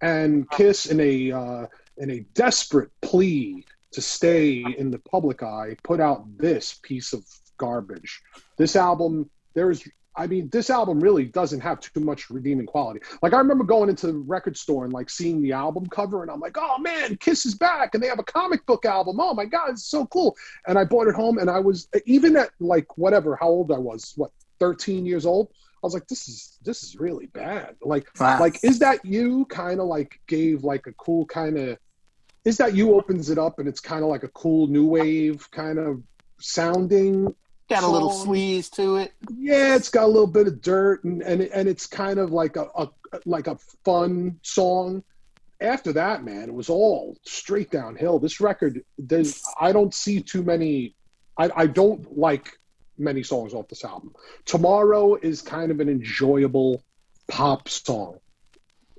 And Kiss, in a uh, in a desperate plea to stay in the public eye, put out this piece of garbage. This album, there's, I mean, this album really doesn't have too much redeeming quality. Like I remember going into the record store and like seeing the album cover, and I'm like, oh man, Kiss is back, and they have a comic book album. Oh my god, it's so cool. And I bought it home, and I was even at like whatever, how old I was, what, 13 years old. I was like, this is this is really bad. Like, Wow. like is that you? Kind of like gave like a cool kind of. Is that you opens it up and it's kind of like a cool new wave kind of sounding. Got a little song. sleaze to it. Yeah, it's got a little bit of dirt and and, and it's kind of like a, a like a fun song. After that, man, it was all straight downhill. This record, there's I don't see too many. I, I don't like many songs off this album. Tomorrow is kind of an enjoyable pop song.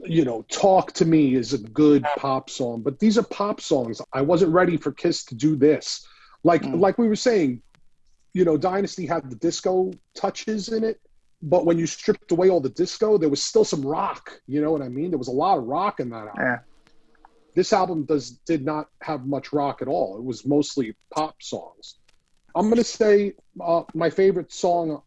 You know, Talk to Me is a good pop song, but these are pop songs. I wasn't ready for Kiss to do this. Like mm. like we were saying, you know, Dynasty had the disco touches in it, but when you stripped away all the disco, there was still some rock. You know what I mean? There was a lot of rock in that album. Yeah. This album does did not have much rock at all. It was mostly pop songs. I'm gonna say uh, my favorite song.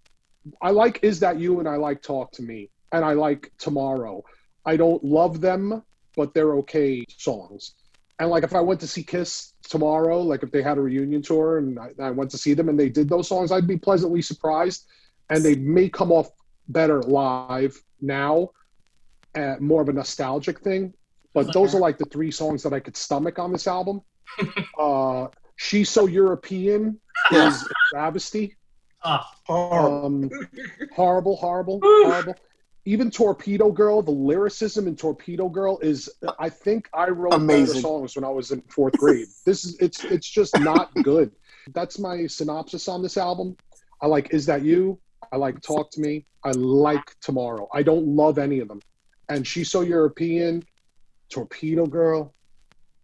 I like "Is That You" and I like "Talk to Me" and I like "Tomorrow." I don't love them, but they're okay songs. And like if I went to see Kiss tomorrow, like if they had a reunion tour and I, I went to see them and they did those songs, I'd be pleasantly surprised. And they may come off better live now, uh, more of a nostalgic thing. But those are like the three songs that I could stomach on this album. uh, She's So European is travesty. Um, horrible, horrible, horrible. Even Torpedo Girl, the lyricism in Torpedo Girl is, I think I wrote better Amazing. songs when I was in fourth grade. This is, it's, it's just not good. That's my synopsis on this album. I like Is That You? I like Talk to Me. I like Tomorrow. I don't love any of them. And She's So European, Torpedo Girl,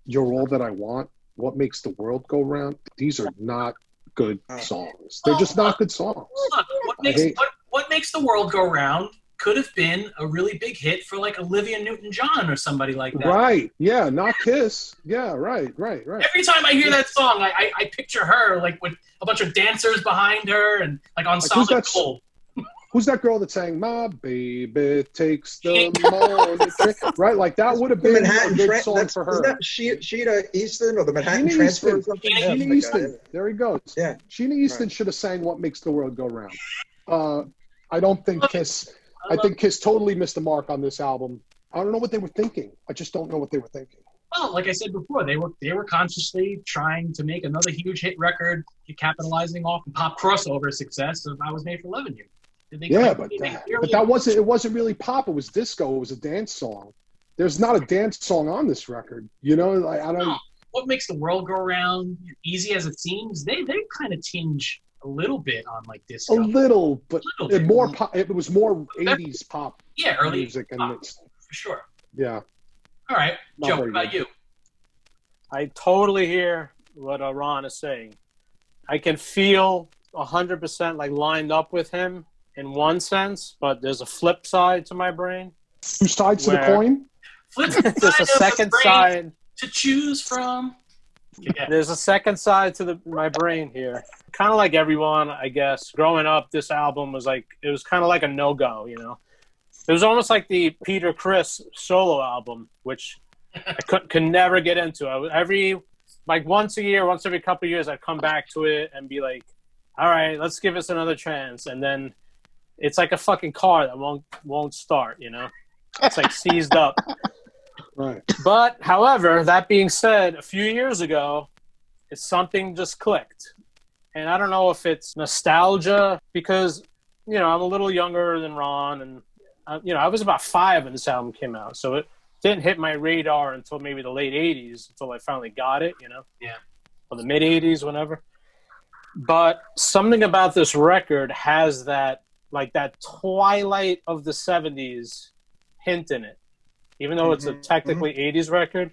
You're All That I Want, What Makes the World Go Round. These are not good songs. They're just not good songs. Look, what makes what, what makes the world go round could have been a really big hit for like Olivia Newton-John or somebody like that. Right. Yeah. Not Kiss. Yeah. Right. Right. Right. Every time I hear that song, I, I, I picture her like with a bunch of dancers behind her and like on Like, who's solid that- gold. Who's that girl that sang "My Baby Takes the Morning Right. Like that would have The been a Manhattan good Tra- song that's, for Isn't her. that she- Sheena Easton or the Manhattan Sheena Transfer or Easton. something? Yeah, Sheena that's Easton. guy. There he goes. Yeah. Sheena Easton should have sang "What Makes the World Go Round." Uh, I don't think Kiss. I think Kiss totally missed the mark on this album. I don't know what they were thinking. I just don't know what they were thinking. Well, like I said before, they were they were consciously trying to make another huge hit record, capitalizing off the pop crossover success of "I Was Made for Loving You." Did they Yeah, but that, but that wasn't. It wasn't really pop. It was disco. It was a dance song. There's not a dance song on this record. You know, like, I don't. what makes the world go round easy as it seems they they kind of tinge a little bit on like this. A little, but Little it more pop. It was more '80s pop yeah early music, and pop, it's for sure yeah. all right Not joe what about good. you I totally hear what uh, Ron is saying. I can feel hundred percent like lined up with him in one sense, but there's a flip side to my brain. Two sides to the coin. Flip side There's a of the second brain side. to choose from. There's a second side to the, my brain here. Kind of like everyone, I guess. Growing up, this album was like it was kind of like a no go. You know, it was almost like the Peter Criss solo album, which I could, could never get into. I every like once a year, once every couple years, I'd come back to it and be like, "All right, let's give this another chance." And then it's like a fucking car that won't won't start. You know, it's like seized up. Right. But however, that being said, a few years ago, it's something just clicked. And I don't know if it's nostalgia because, you know, I'm a little younger than Ron and uh, you know, I was about 5 when this album came out. So it didn't hit my radar until maybe the late 80s until I finally got it, you know. Yeah. Or the mid 80s whenever. But something about this record has that like that twilight of the 70s hint in it even though it's a mm-hmm. technically mm-hmm. 80s record.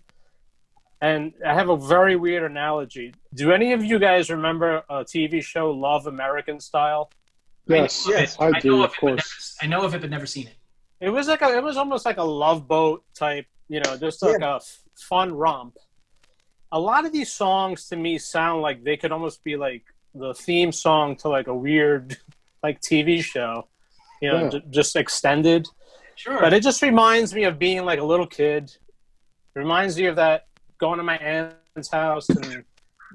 And I have a very weird analogy. Do any of you guys remember a TV show, Love American Style? Yes, Yes, I do, of course. never- I know of it, but never seen it. It was like a, it was almost like a love boat type, you know, just like a f- fun romp. A lot of these songs to me sound like they could almost be like the theme song to like a weird like TV show, you know, Yeah. j- just extended. Sure. But it just reminds me of being like a little kid. It reminds me of that going to my aunt's house and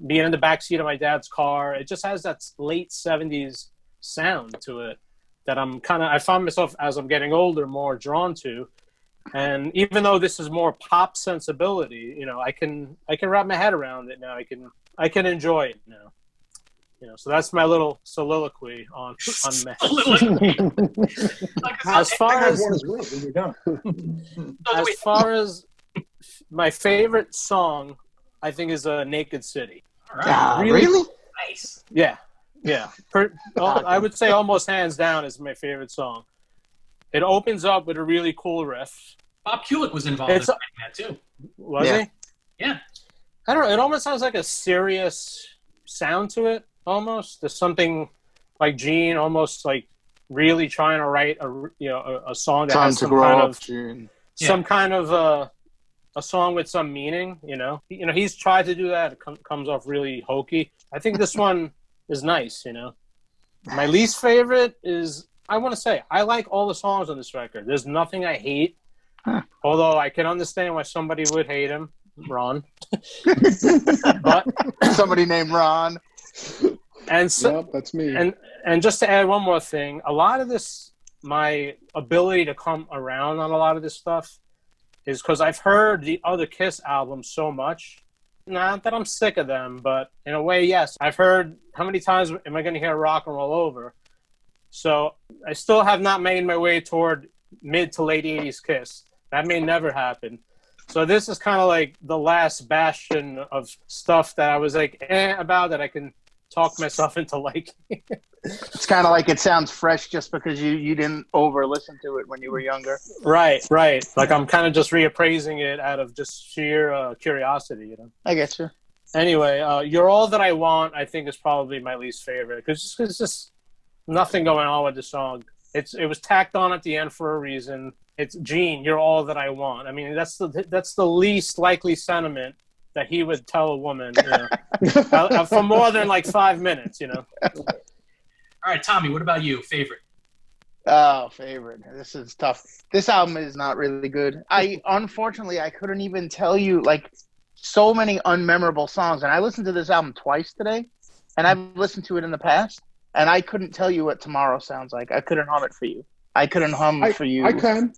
being in the back seat of my dad's car. It just has that late '70s sound to it that I'm kind of. I find myself as I'm getting older more drawn to. And even though this is more pop sensibility, you know, I can I can wrap my head around it now. I can I can enjoy it now. You know, so that's my little soliloquy on on as far as as well when you're done. as far as my favorite song, I think is uh, "Naked City." Ah, really? Nice. Yeah, yeah. Per, al- I would say almost hands down is my favorite song. It opens up with a really cool riff. Bob Kulick was involved It's in that too. Was Yeah. he? Yeah. I don't know. It almost sounds like a serious sound to it. Almost there's something like Gene, almost like really trying to write a you know a, a song that Time has to some grow kind up, of Gene. some kind of uh, a song with some meaning. You know, you know he's tried to do that. It com- comes off really hokey. I think this one is nice. You know, my least favorite is I want to say I like all the songs on this record. There's nothing I hate. Although I can understand why somebody would hate him, Ron. but somebody named Ron. And so, Yep, that's me. and and just to add one more thing, a lot of this, my ability to come around on a lot of this stuff, is because I've heard the other Kiss albums so much. Not that I'm sick of them, but in a way, yes. I've heard how many times am I going to hear rock and roll over? So I still have not made my way toward mid to late '80s Kiss. That may never happen. So this is kind of like the last bastion of stuff that I was like eh, about that I can talk myself into liking. It. It's kind of like it sounds fresh just because you you didn't over listen to it when you were younger. Right, right. Like I'm kind of just reappraising it out of just sheer uh, curiosity, you know. I get you. Anyway, uh, "You're All That I Want" I think is probably my least favorite because it's just nothing going on with the song. It's it was tacked on at the end for a reason. It's Gene, you're all that I want. I mean, that's the that's the least likely sentiment that he would tell a woman you know, uh, uh, for more than like five minutes. You know. All right, Tommy. What about you? Favorite? Oh, favorite. This is tough. This album is not really good. I unfortunately I couldn't even tell you like so many unmemorable songs. And I listened to this album twice today, and I've listened to it in the past, and I couldn't tell you what tomorrow sounds like. I couldn't hum it for you. I couldn't hum I, for you. I can.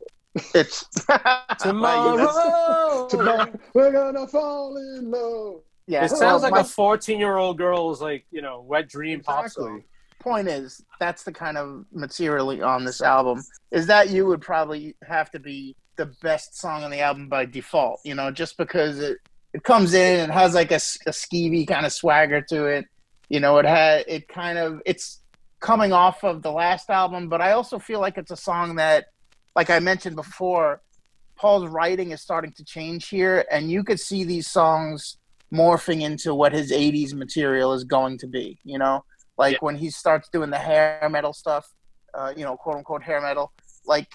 It's Tomorrow. Tomorrow we're gonna fall in love. Yeah, It sounds like my- a 14 year old girl's like you know wet dream pop song. point is that's the kind of material on this album is that you would probably have to be the best song on the album by default you know just because it it comes in and has like a, a skeevy kind of swagger to it you know it had it kind of it's coming off of the last album but i also feel like it's a song that like i mentioned before paul's writing is starting to change here and you could see these songs morphing into what his 80s material is going to be, you know? Like when he starts doing the hair metal stuff, uh, you know, quote unquote hair metal, like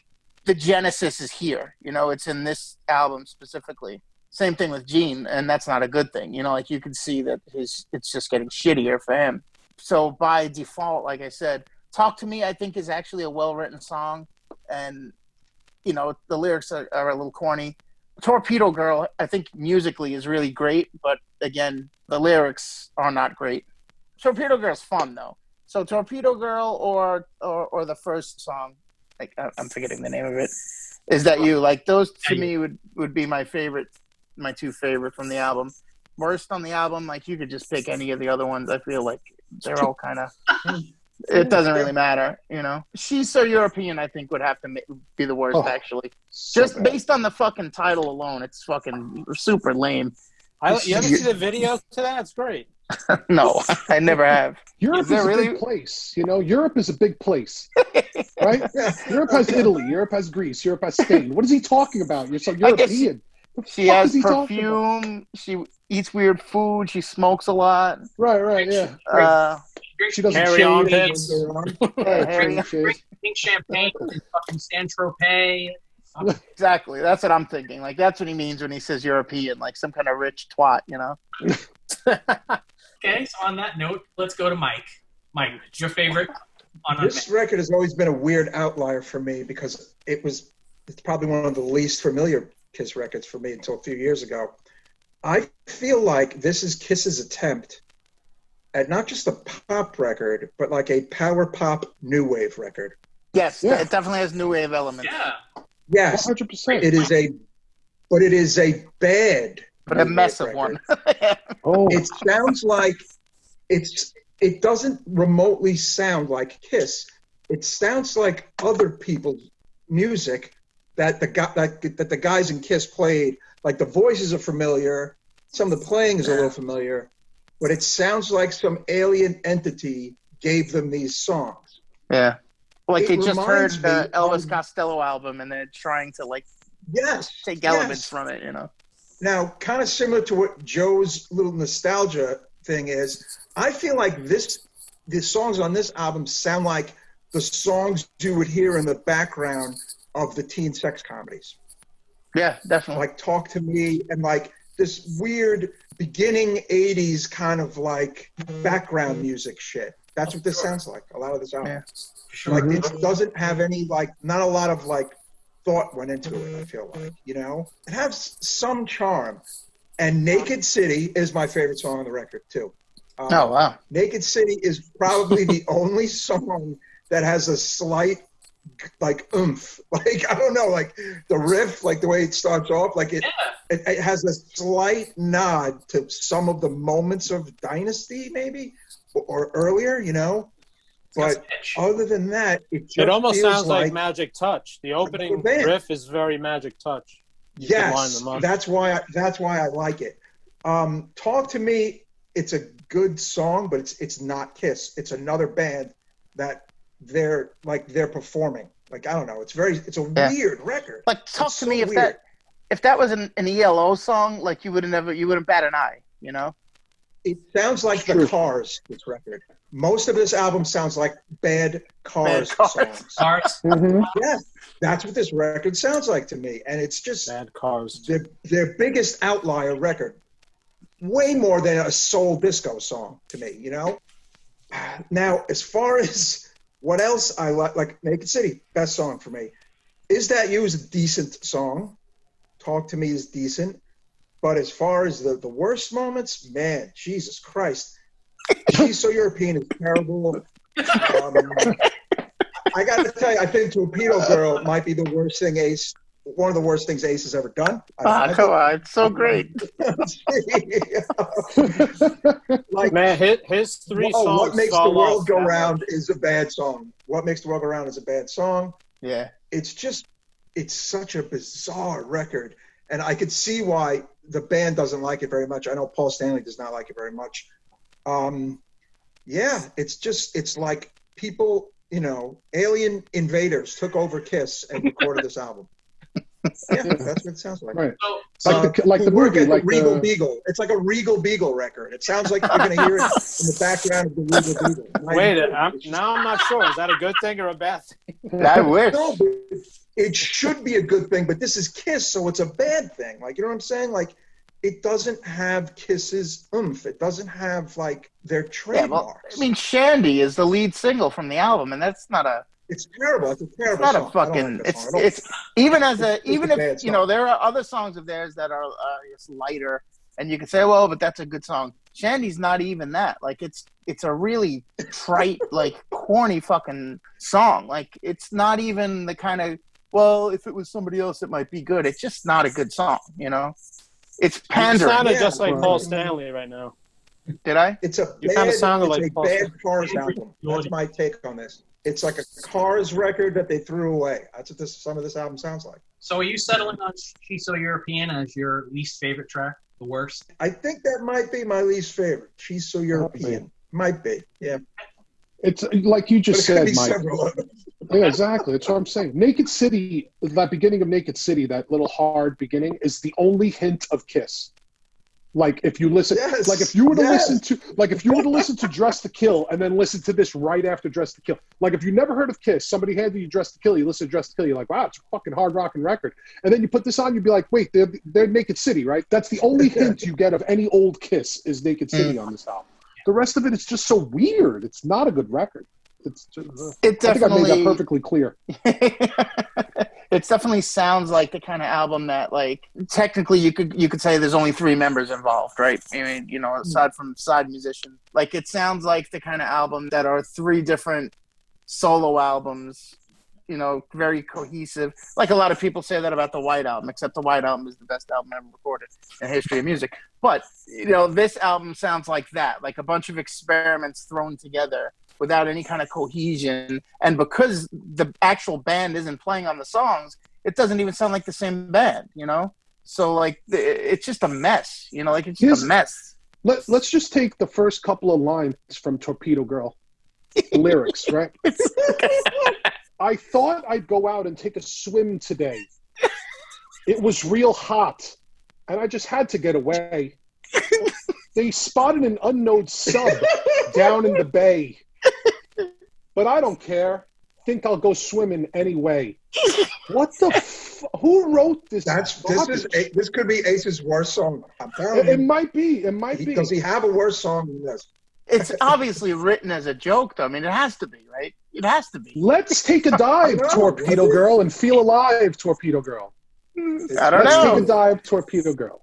the genesis is here, you know, it's in this album specifically. Same thing with Gene, and that's not a good thing. You know, like you can see that his it's just getting shittier for him. So by default, like I said, Talk to Me I think is actually a well written song and you know, the lyrics are, are a little corny. Torpedo Girl, I think musically is really great, but again, the lyrics are not great. Torpedo Girl's fun though. So Torpedo Girl or or, or the first song, like I'm forgetting the name of it. Is that you? Like those to me would would be my favorite, my two favorite from the album. Worst on the album, like you could just pick any of the other ones. I feel like they're all kind of. It doesn't really matter, you know. She's so European. I think would have to be the worst, Oh, actually. so Just bad. based on the fucking title alone, it's fucking super lame. I, you ever see the video to that? It's great. no, I never have. Europe Is is, a really- big place. You know, Europe is a big place, right? Europe has Italy. Europe has Greece. Europe has Spain. What is he talking about? You're so European. She fuck has is he talking perfume. She eats weird food. She smokes a lot. Right, right, yeah. Uh, She doesn't Hairy shave. armpits. yeah, Harry- Doesn't shave. Pink champagne, fucking San Tropez. exactly. That's what I'm thinking. Like that's what he means when he says European, like some kind of rich twat, you know? Okay, so on that note, let's go to Mike. Mike, what's your favorite on This record has always been a weird outlier for me because it was it's probably one of the least familiar Kiss records for me until a few years ago. I feel like this is Kiss's attempt at not just a pop record, but like a power pop new wave record. Yes, Yeah. it definitely has new wave elements. Yeah. Yes, 100%. it is a, but it is a bad, But a new mess of one. Oh, it sounds like it's it doesn't remotely sound like kiss it sounds like other people's music that the guy that, that the guys in kiss played like the voices are familiar some of the playing is a little familiar but it sounds like some alien entity gave them these songs Yeah. Like It they just heard the Elvis of- Costello album and they're trying to like yes take yes. elements from it, you know. Now, kind of similar to what Joe's little nostalgia thing is, I feel like this the songs on this album sound like the songs you would hear in the background of the teen sex comedies. Yeah, definitely. Like Talk to Me and like this weird beginning 80s kind of like background music shit. That's what this sounds like. A lot of this album. Yeah. Like it doesn't have any like not a lot of like thought went into it. I feel like you know it has some charm. And Naked City is my favorite song on the record too. Um, Oh wow. Naked City is probably the only song that has a slight like oomph. Like I don't know, like the riff, like the way it starts off, like it, it, it has a slight nod to some of the moments of Dynasty, maybe or, or earlier, you know. But other than that, it just It almost feels sounds like, Magic Touch. The opening riff is very Magic Touch. You Yes, that's why I, that's why I like it. Um, Talk to me. It's a good song, but it's it's not Kiss. It's another band that they're like they're performing. Like I don't know. It's very it's a Yeah. weird record. Like talk It's to so me if weird. that if that was an, an ELO song, like you would have never you wouldn't bat an eye, you know? It sounds like the Cars. This record. Most of this album sounds like bad Cars, bad Cars. songs. Cars. Yeah, mm-hmm. that's what this record sounds like to me, and it's just Bad Cars. their their biggest outlier record, way more than a soul disco song to me. You know. Now, as far as what else I like, like Naked City, best song for me. Is that you is a decent song. Talk to me is decent, but as far as the the worst moments, man, Jesus Christ, she's so European is terrible. Um, I got to tell you, I think Torpedo Girl might be the worst thing Ace, one of the worst things Ace has ever done. Ah, come on, it's so great. like Man, his, his three oh, songs. what makes the world go that round is a bad song. What makes the world go round is a bad song. Yeah. It's just, it's such a bizarre record, and I could see why the band doesn't like it very much. I know Paul Stanley does not like it very much. Um, yeah, it's just, it's like people, you know, alien invaders took over Kiss and recorded this album. Yeah, that's what it sounds like. Right. So, Like uh, the like the movie, at the like Regal the, Beagle. It's like a Regal Beagle record. It sounds like you're going to hear it in the background of the Regal Beagle. Wait, I'm, now I'm not sure. Is that a good thing or a bad thing? I wish. No, it should be a good thing, but this is Kiss, so it's a bad thing. Like, you know what I'm saying? Like, it doesn't have Kiss's oomph. It doesn't have, like, their Yeah, trademarks. well, I mean, Shandy is the lead single from the album, and that's not a. it's terrible. It's a It's terrible not song. a I don't fucking. like that It's song. I don't- it's even as a even if bad you know there are other songs of theirs that are uh, I lighter, and you can say, well, but that's a good song. Shandy's not even that. Like it's it's a really trite, like corny fucking song. Like it's not even the kind of well, if it was somebody else, it might be good. It's just not a good song. You know, it's You pandering. sounded Yeah, just like right. Paul Stanley right now. Did I? It's a You bad, kinda sounded it's like a Paul bad Stanley. Album. That's my take on this. It's like a Cars record that they threw away. That's what this some of this album sounds like. so are you settling on She's So European as your least favorite track? The worst? I think that might be my least favorite. She's so European. Might be, yeah. it's like you But just it could said, be Mike. several of them. Yeah, exactly. That's what I'm saying. Naked City, that beginning of Naked City, that little hard beginning, is the only hint of Kiss. Like if you listen, Yes, like if you were to yes. listen to, like if you were to listen to Dressed to Kill and then listen to this right after Dressed to Kill, like if you never heard of Kiss, somebody handed you Dressed to Kill, you listen to Dressed to Kill, you're like, wow, it's a fucking hard rocking record, and then you put this on, you'd be like, wait, they're they're Naked City, right? That's the only hint you get of any old Kiss is Naked City on this album. The rest of it is just so weird. It's not a good record. It's just, uh, It I think I made that perfectly clear. it definitely sounds like the kind of album that like technically you could you could say there's only three members involved right? I mean you know mm. aside from side musician. Like it sounds like the kind of album that are three different solo albums you know very cohesive. Like a lot of people say that about the white album except the white album is the best album ever recorded in the history of music. But you know this album sounds like that like a bunch of experiments thrown together without any kind of cohesion. And because the actual band isn't playing on the songs, it doesn't even sound like the same band, you know? So, like, it's just a mess, you know? Like, it's just Here's- a mess. Let, let's just take the first couple of lines from Torpedo Girl. Lyrics, right? I thought I'd go out and take a swim today. It was real hot, and I just had to get away. They spotted an unknown sub down in the bay. But I don't care. Think I'll go swimming anyway. What the? F- who wrote this? That's this is garbage? this could be Ace's worst song. I'm It, it might be. It might be. Does he have a worse song than this? It's obviously written as a joke, though. I mean, it has to be, right? It has to be. Let's take a dive. Torpedo Girl, and feel alive, Torpedo Girl. I don't Let's take a dive, Torpedo Girl.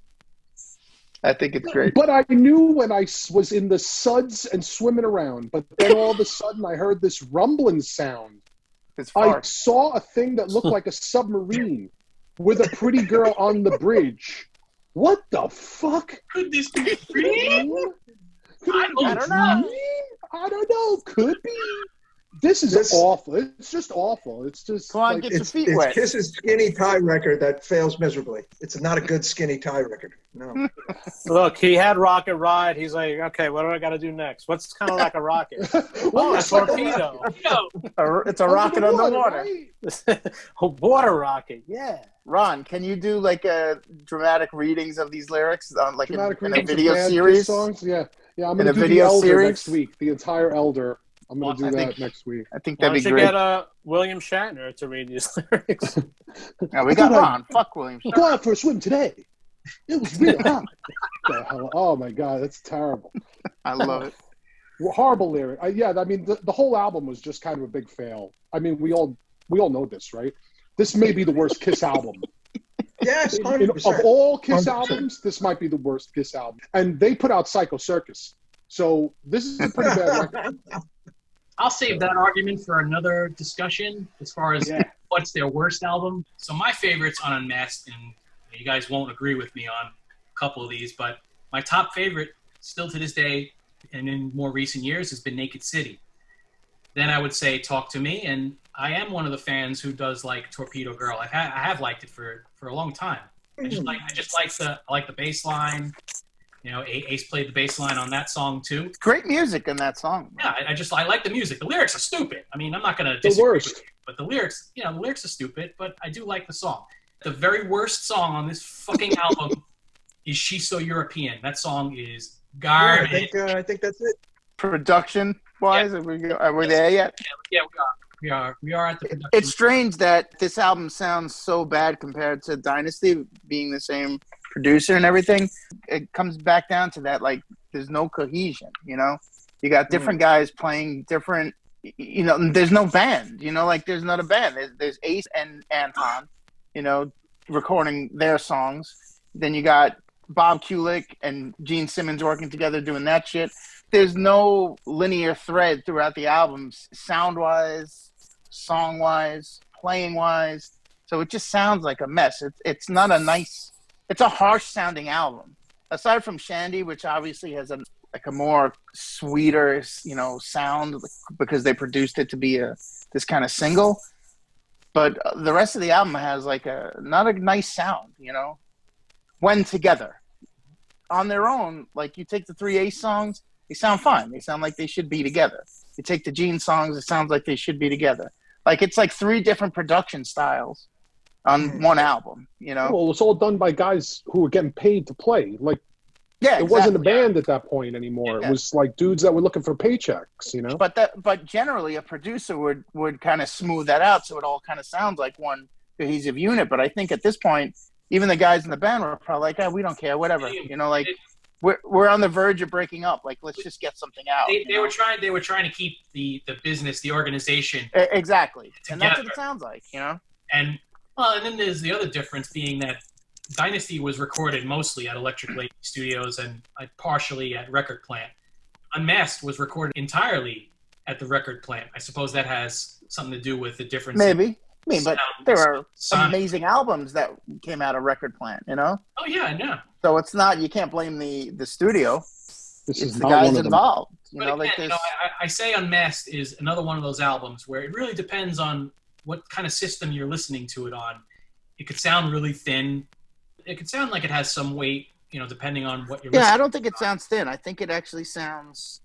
I think it's great. But I knew when I was in the suds and swimming around, but then all of a sudden I heard this rumbling sound. It's I saw a thing that looked like a submarine with a pretty girl on the bridge. What the fuck? Could this be real? Could I don't know. dream? I don't know. Could be. This is This- awful. It's just awful. It's just Come on, like, get your feet it's wet. Kiss's skinny tie record that fails miserably. It's not a good skinny tie record. No. Look, he had Rocket Ride. He's like, okay, what do I got to do next? What's kind of like a rocket? well, oh, a it's like a torpedo. No. It's a rocket on the water. right? a water rocket. Yeah. Ron, can you do like a dramatic readings of these lyrics on like in, in a video series? songs. Yeah, yeah. I'm In gonna a do video the Elder series? next week. The entire Elder. I'm gonna Well, do I that think- next week. I think that'd don't be you great. get uh, William Shatner to read these lyrics? Yeah, we got Dude, I- Ron. Fuck William. Shatner. Go out for a swim today. It was real hot. Oh my god, that's terrible. I love it. Horrible lyric. I, yeah, I mean the, the whole album was just kind of a big fail. I mean we all we all know this, right? This may be the worst Kiss album. Yes, In- in- of all Kiss 100%. albums, this might be the worst Kiss album. And they put out Psycho Circus, so this is a pretty bad record. I'll save that argument for another discussion as far as Yeah. what's their worst album. So my favorites on Unmasked, and you guys won't agree with me on a couple of these, but my top favorite, still to this day, and in more recent years, has been Naked City. Then I would say Talk to Me, and I am one of the fans who does like Torpedo Girl. I, ha- I have liked it for, for a long time. I just hmm. like I just like the I like the bass line. You know, Ace played the bass line on that song too. Great music in that song. Yeah, I, I just I like the music. The lyrics are stupid. I mean, I'm not gonna The disagree worst. with you, but the lyrics, you know, the lyrics are stupid. But I do like the song. The very worst song on this fucking album is "She's So European." That song is Yeah, I garbage. think uh, I think that's it. Production wise, are we are we there yet? yeah, we are. We are. We are at the production. It's strange that this album sounds so bad compared to Dynasty being the same producer and everything. It comes back down to that like there's no cohesion, you know? You got hmm. different guys playing different you know, there's no band, you know, like there's not a band. There's, there's Ace and Anton, you know, recording their songs. Then you got Bob Kulick and Gene Simmons working together doing that shit. There's no linear thread throughout the albums, sound wise, song wise, playing wise. So it just sounds like a mess. It's it's not a nice. It's a harsh sounding album. Aside from Shandy, which obviously has a like a more sweeter, you know, sound because they produced it to be a this kind of single. But the rest of the album has like a not a nice sound, you know, when together. On their own, like you take the three Ace songs, they sound fine. They sound like they should be together. You take the Gene songs, it sounds like they should be together. Like it's like three different production styles on one album, you know? Well, it was all done by guys who were getting paid to play. Like, Yeah, it wasn't a band at that point anymore. Yeah. It was like dudes that were looking for paychecks. You know. But that, but generally, a producer would would kind of smooth that out, so it all kind of sounds like one cohesive unit. But I think at this point, even the guys in the band were probably like, "Ah, we don't care, whatever." You know, like we're we're on the verge of breaking up. Like, let's just get something out. They, they were trying. They were trying to keep the the business, the organization, exactly, and that's what it sounds like. You know. and well, and then there's the other difference being that Dynasty was recorded mostly at Electric Lady Studios and uh, partially at Record Plant. Unmasked was recorded entirely at the Record Plant. I suppose that has something to do with the difference. in Maybe. I mean, but there are sound- amazing albums that came out of Record Plant. You know. Oh yeah, I know. So it's not you can't blame the the studio. This it's is the guys one of them. involved. You But know, again, like you this. know, I, I say Unmasked is another one of those albums where it really depends on what kind of system you're listening to it on. It could sound really thin. It could sound like it has some weight, you know, depending on what you're Yeah, I don't think it sounds thin. I think it actually sounds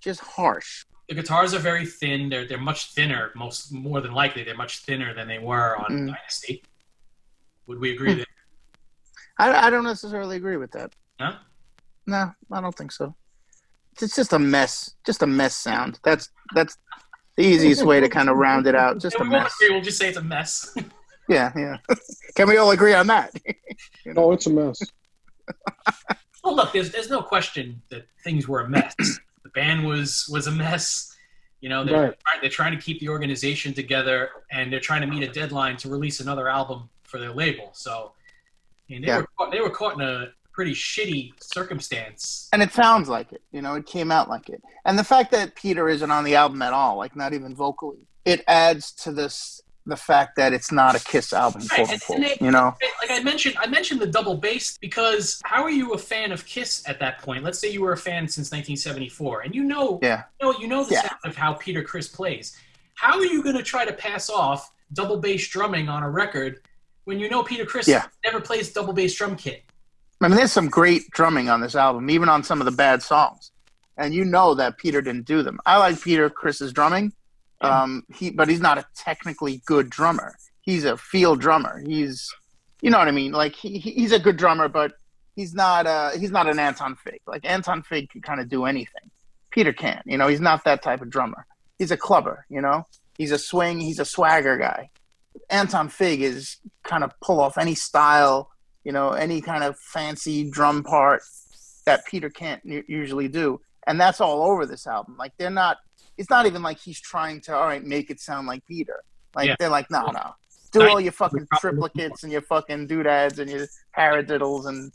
just harsh. The guitars are very thin. They're they're much thinner. Most more than likely, they're much thinner than they were on Mm. Dynasty. Would we agree there? I, I don't necessarily agree with that. No? No, I don't think so. It's just a mess. Just a mess sound. That's that's the easiest way to kind of round it out. Just Yeah, a we won't mess. agree. We'll just say it's a mess. Yeah, yeah. Can we all agree on that? Oh, it's a mess. Well, look, there's there's no question that things were a mess. the band was was a mess. You know, they're Right. they're trying to keep the organization together, and they're trying to meet a deadline to release another album for their label. So, I mean, they Yeah. were caught, they were caught in a pretty shitty circumstance. And it sounds like it. You know, it came out like it. And the fact that Peter isn't on the album at all, like not even vocally, it adds to this the fact that it's not a Kiss album, Right, and- unquote. they- You know. like I mentioned, I mentioned the double bass because how are you a fan of Kiss at that point? Let's say you were a fan since 1974, and you know, Yeah. you know, you know the Yeah. sound of how Peter Criss plays. How are you going to try to pass off double bass drumming on a record when you know Peter Criss Yeah. never plays double bass drum kit? I mean, there's some great drumming on this album, even on some of the bad songs. And you know that Peter didn't do them. I like Peter Criss's drumming, um, he but he's not a technically good drummer. He's a field drummer. He's, you know what I mean? Like he, he- he's a good drummer, but he's not uh he's not an Anton Fig. Like Anton Fig can kind of do anything. Peter can't. You know, he's not that type of drummer. He's a clubber. You know, he's a swing. He's a swagger guy. Anton Fig is kind of pull off any style you know, any kind of fancy drum part that Peter can't usually do. And that's all over this album. Like they're not. It's not even like he's trying to all right make it sound like Peter. Like Yeah. they're like, no, no, do all your fucking triplicates and your fucking doodads and your paradiddles and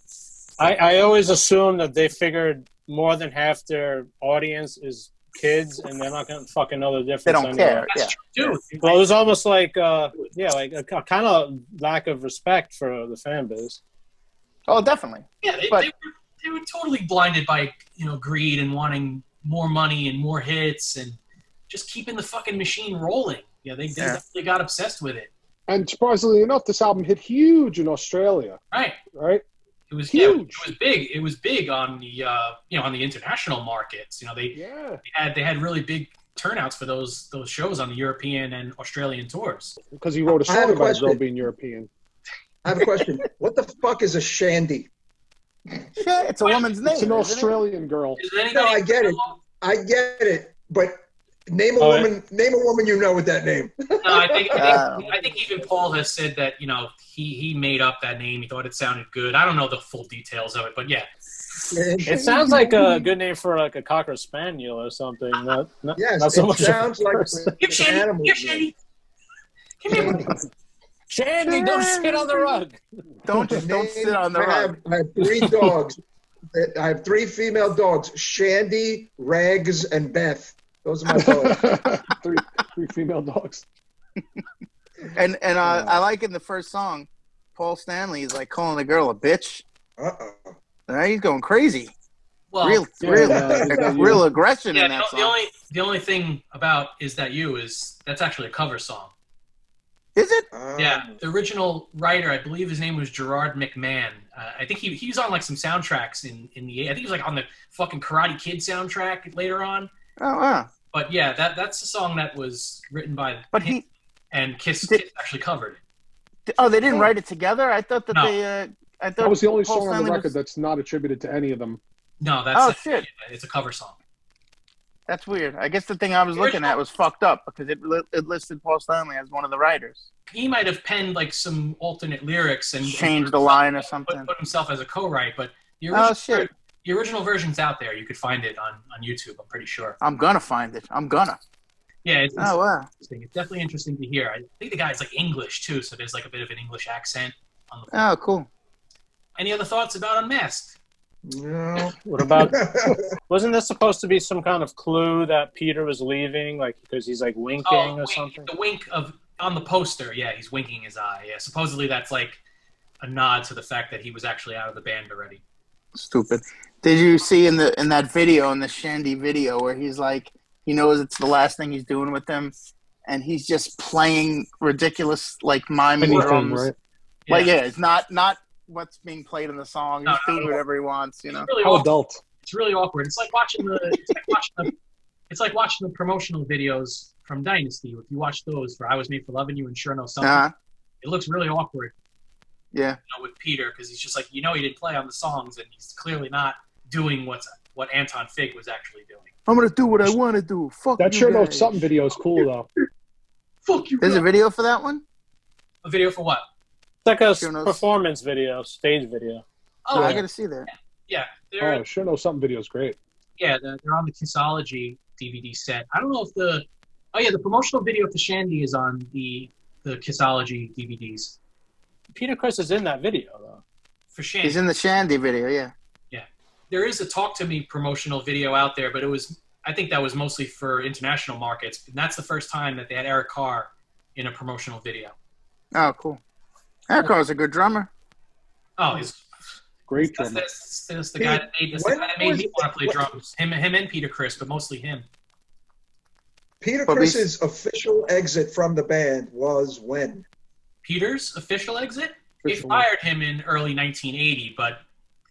I, I always assume that they figured more than half their audience is kids, and they're not gonna fucking know the difference. they don't anyway. care. Yeah. That's true, too. Well, it was almost like, uh, yeah, like a, kind of lack of respect for the fan base. Oh, definitely. Yeah, they, But- they, were, they were totally blinded by you know greed and wanting more money and more hits and just keeping the fucking machine rolling. Yeah, they they, Yeah. they got obsessed with it. And surprisingly enough, this album hit huge in Australia. Right. Right. It was yeah, Huge. it was big. It was big on the uh, you know on the international markets. You know they, Yeah. they had they had really big turnouts for those those shows on the European and Australian tours. Because he wrote a song a about a girl being European. I have a question. what the fuck is a shandy? It's a woman's name. It's an isn't it? Australian girl. No, I get it. I get it. But name a Oh, woman. Name a woman you know with that name. No, I think, I Uh, think I think even Paul has said that you know he he made up that name. He thought it sounded good. I don't know the full details of it, but yeah. It sounds like a good name for like a cocker spaniel or something. Not, not, Yes, not so it much. sounds like person. Here, Shandy. Here, Shandy. Shandy, don't sit on the rug. Don't just don't sit on the I have, rug. I have three dogs. I have three female dogs: Shandy, Rags, and Beth. Those are my dogs. three, three female dogs. And and uh, I like in the first song, Paul Stanley is like calling the girl a bitch. Uh oh. Right? He's going crazy. Well, real, Yeah, real, yeah, like, yeah. real aggression yeah. in The, that the song. only the only thing about is that you is that's actually a cover song. Is it? Um, Yeah, the original writer, I believe his name was Gerard McMahon. Uh, I think he he was on like some soundtracks in in the I think he was like on the fucking Karate Kid soundtrack later on. Oh wow. But yeah, that that's a song that was written by But him he. and Kiss, Did- Kiss actually covered. Oh, they didn't write it together. I thought that No. they. Uh, I thought That was the only Paul song on the record was- that's not attributed to any of them. No, that's Oh shit. it's a cover song. That's weird. I guess the thing I was The looking original- at was fucked up because it li- it listed Paul Stanley as one of the writers. He might have penned like some alternate lyrics and Changed the line or put, something. put himself as a co-write, but the original, Oh shit. The original version's out there. You could find it on on YouTube. I'm pretty sure. I'm gonna find it. I'm gonna. Yeah, it's, it's Oh wow. interesting. It's definitely interesting to hear. I think the guy's like English too, so there's like a bit of an English accent on the. Oh cool. Any other thoughts about Unmasked? No. What about? Wasn't this supposed to be some kind of clue that Peter was leaving, like because he's like winking Oh, or wink, something? the wink of on the poster. Yeah, he's winking his eye. Yeah, supposedly that's like a nod to the fact that he was actually out of the band already. Stupid. Did you see in the in that video in the Shandy video where he's like he knows it's the last thing he's doing with them, and he's just playing ridiculous like mime Anything, drums. right? Like yeah, it's not not what's being played in the song. He's no, doing no. whatever he wants. You know. It's really How awkward. adult. It's really awkward. It's like watching the. It's like watching the. It's like watching the promotional videos from Dynasty. If you watch those for "I Was Made for Loving You" and "Sure Know Something," Uh, it looks really awkward. yeah. you know, with Peter because he's just like you know he didn't play on the songs and he's clearly not doing what's what Anton Fig was actually doing. I'm gonna do what I want to do. Fuck you. That sure knows something video is cool though. Fuck you. There's a video for that one. A video for what? It's like a Sure knows. performance video, stage video. Oh, I gotta see that. yeah, oh, they're Oh, sure knows something video is great. yeah they're, they're on the Kissology DVD set. I don't know if the oh yeah the promotional video for Shandy is on the the Kissology DVDs Peter Criss is in that video though. for Shandy. He's in the Shandy video. Yeah. There is a Talk to Me promotional video out there, but it was I think that was mostly for international markets. And that's the first time that they had Eric Carr in a promotional video. Oh, cool. Eric Carr's a good drummer. Oh, he's Great That's, drummer. that's, that's the guy that made, that's the guy that made was- me want to play drums. Him, him and Peter Criss, but mostly him. Peter But we- Criss's official exit from the band was when? Peter's official exit. They fired him in early 1980, but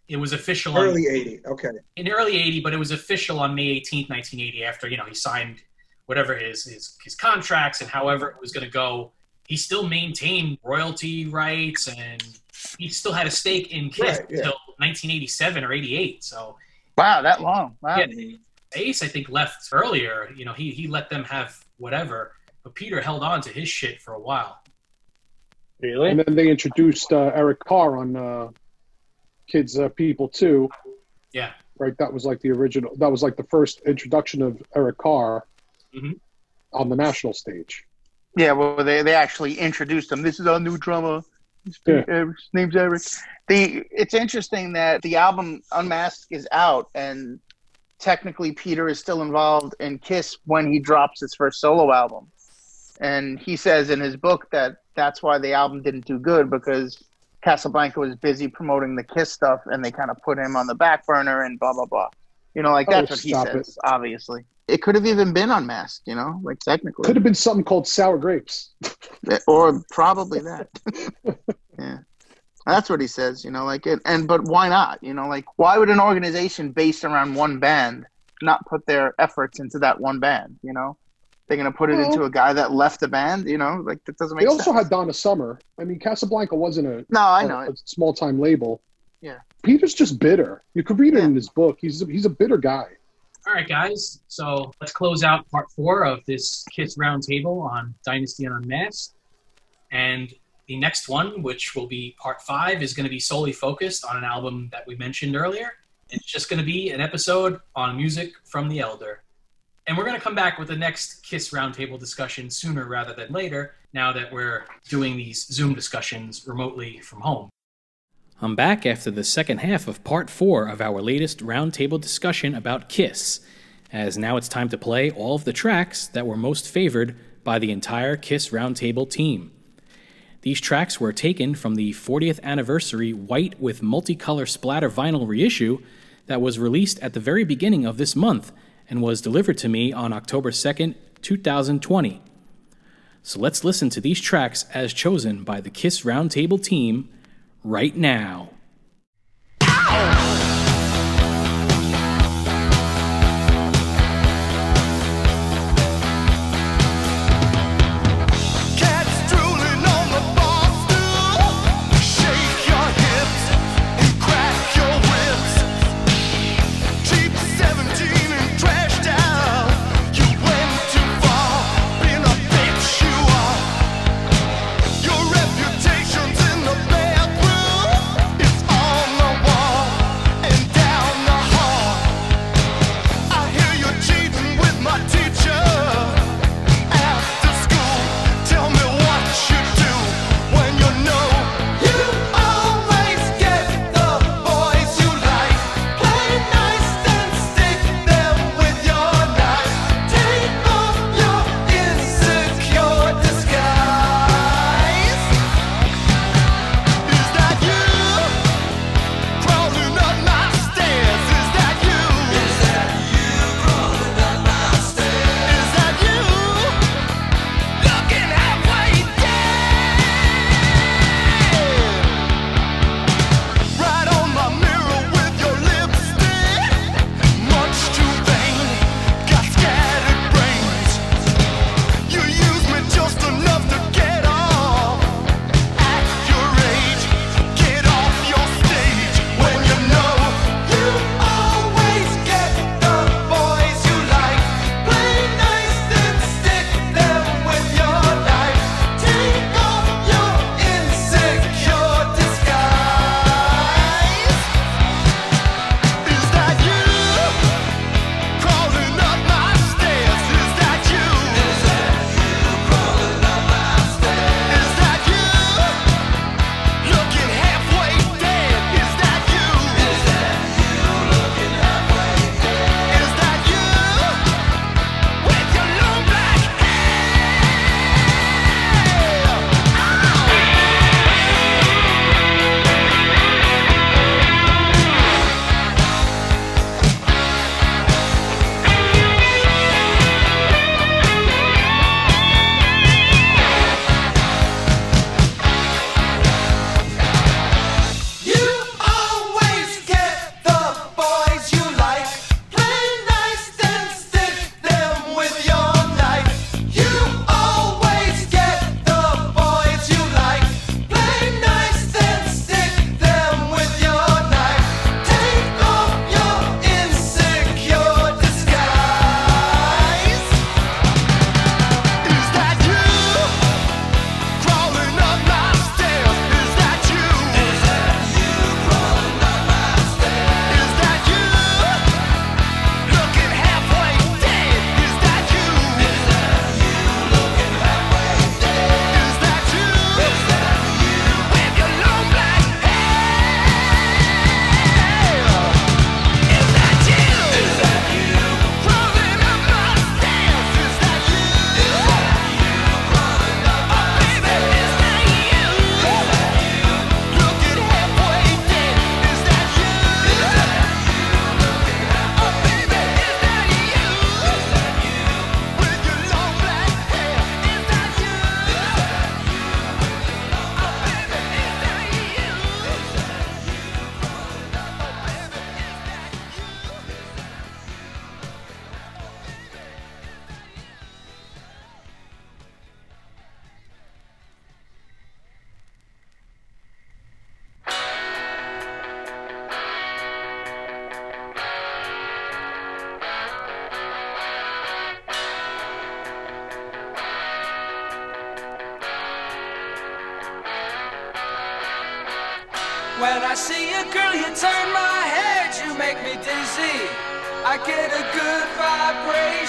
it was official on, Early 80. Okay. in early 80, but it was official on May 18th, 1980, after you know he signed whatever his his, his contracts and however it was going to go. He still maintained royalty rights and he still had a stake in Kiss Right, yeah. until 1987 or 88. So Wow, that long. Wow. Yeah, Ace, I think, left earlier. You know, he he let them have whatever, but Peter held on to his shit for a while. Really? And then they introduced uh, Eric Carr on uh, Kids uh, People too. Yeah, Right, that was like the original. That was like the first introduction of Eric Carr Mhm. on the national stage. Yeah, well, they, they actually introduced him. This is our new drummer. His, Yeah. Eric, his name's Eric. The it's interesting that the album Unmasked is out, and technically Peter is still involved in Kiss when he drops his first solo album. And he says in his book that that's why the album didn't do good because Casablanca was busy promoting the Kiss stuff, and they kind of put him on the back burner and blah blah blah. You know, like Oh, that's what he says. Obviously, it could have even been unmasked. You know, like technically. Could have been something called Sour Grapes. or probably that. yeah, that's what he says. You know, like it. And but why not? You know, like why would an organization based around one band not put their efforts into that one band? You know, They're gonna put it Well- into a guy that left the band. You know, like that doesn't make. They make also had Donna Summer. I mean, Casablanca wasn't a no, I a- know a, it. small time label. Yeah. Peter's just bitter. You could read it in his book. He's a, he's a bitter guy. All right, guys. So let's close out part four of this Kiss Roundtable on Dynasty and Unmasked. And the next one, which will be part five, is going to be solely focused on an album that we mentioned earlier. It's just going to be an episode on music from the Elder. And we're going to come back with the next Kiss Roundtable discussion sooner rather than later, now that we're doing these Zoom discussions remotely from home. I'm back after the second half of part four of our latest roundtable discussion about Kiss, as now it's time to play all of the tracks that were most favored by the entire Kiss Roundtable team. These tracks were taken from the 40th anniversary white with multicolor splatter vinyl reissue that was released at the very beginning of this month and was delivered to me on October 2nd, 2020. So let's listen to these tracks as chosen by the Kiss Roundtable team right now. Cats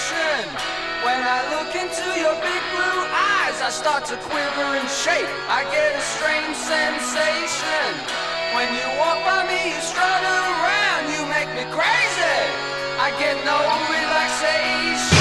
When I look into your big blue eyes, I start to quiver and shake. I get a strange sensation. When you walk by me, you strut around, you make me crazy. I get no relaxation.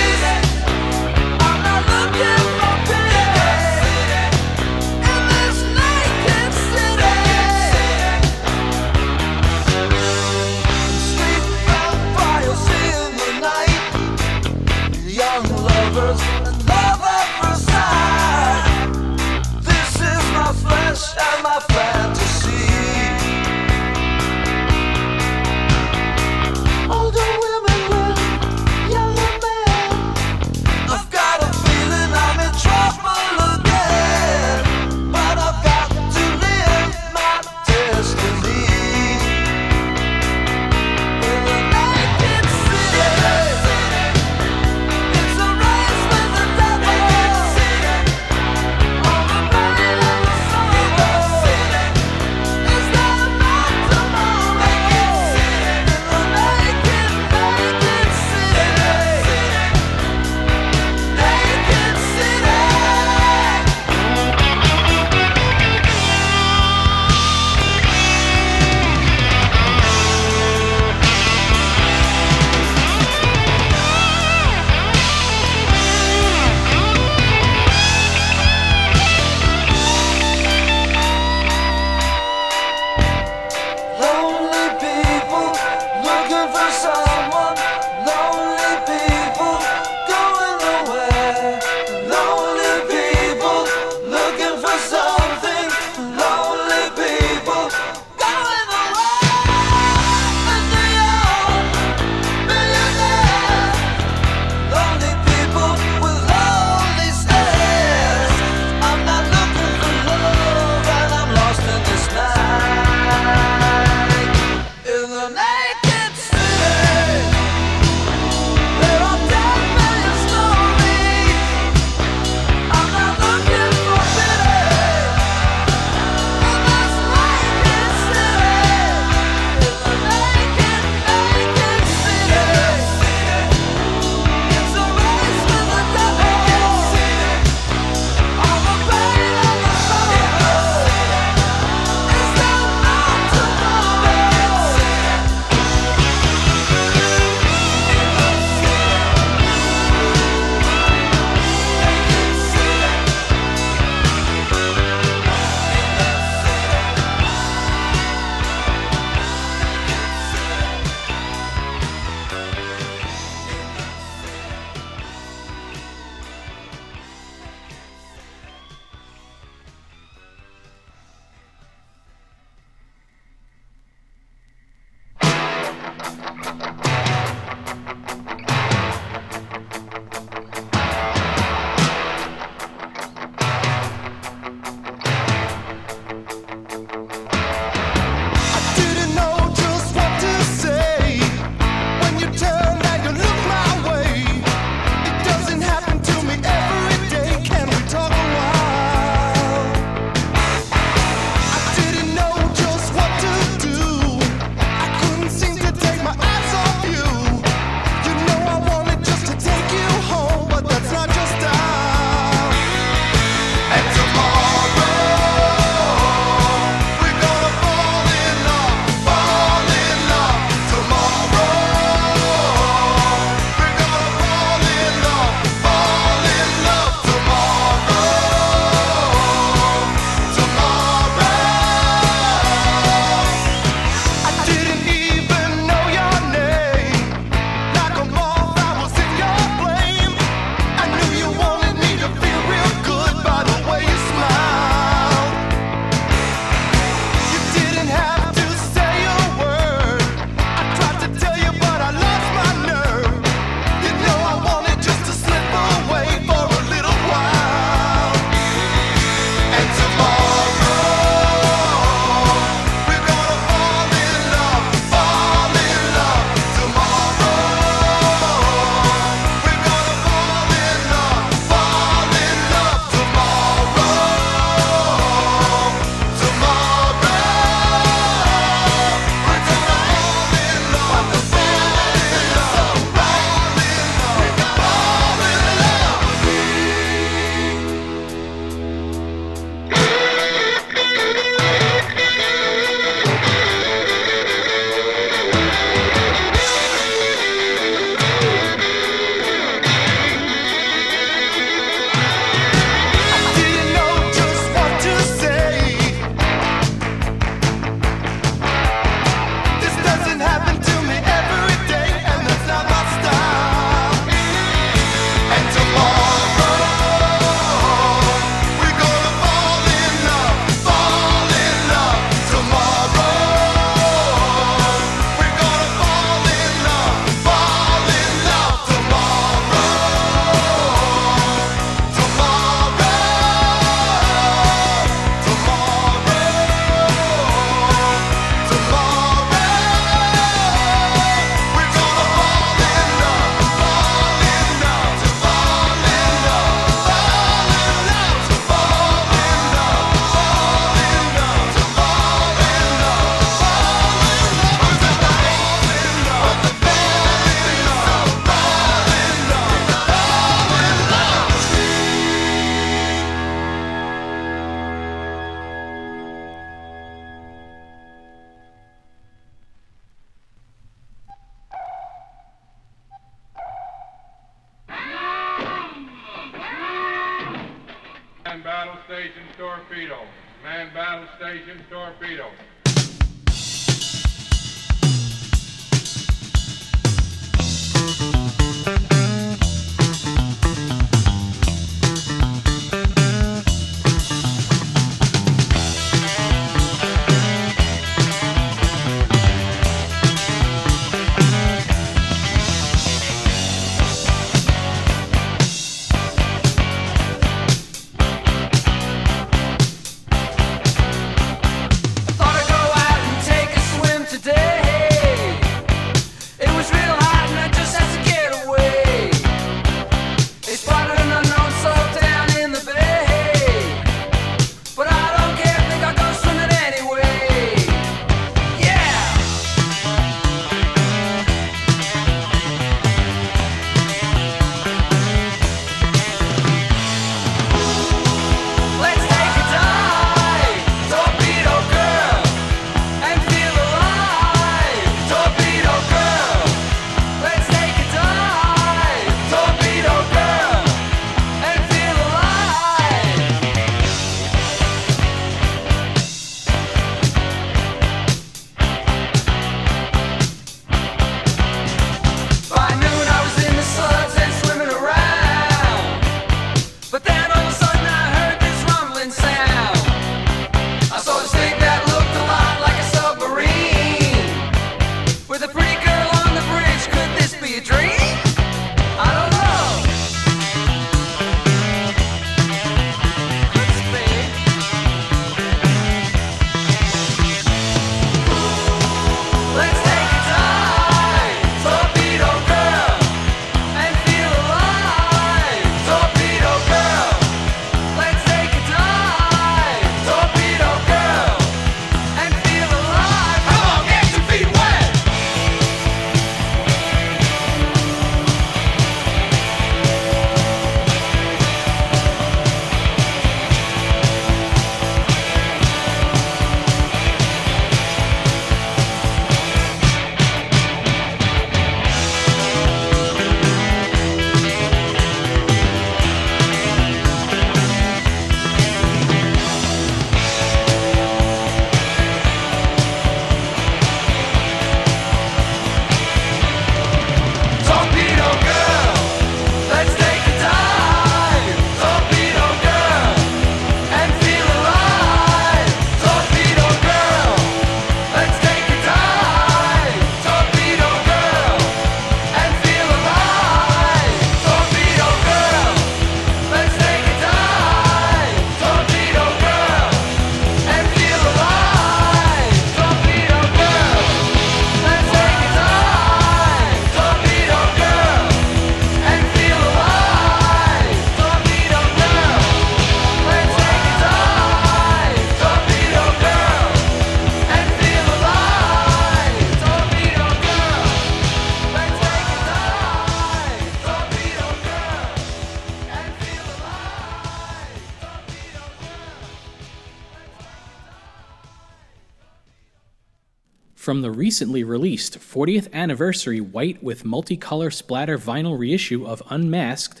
From the recently released 40th anniversary white with multicolor splatter vinyl reissue of Unmasked,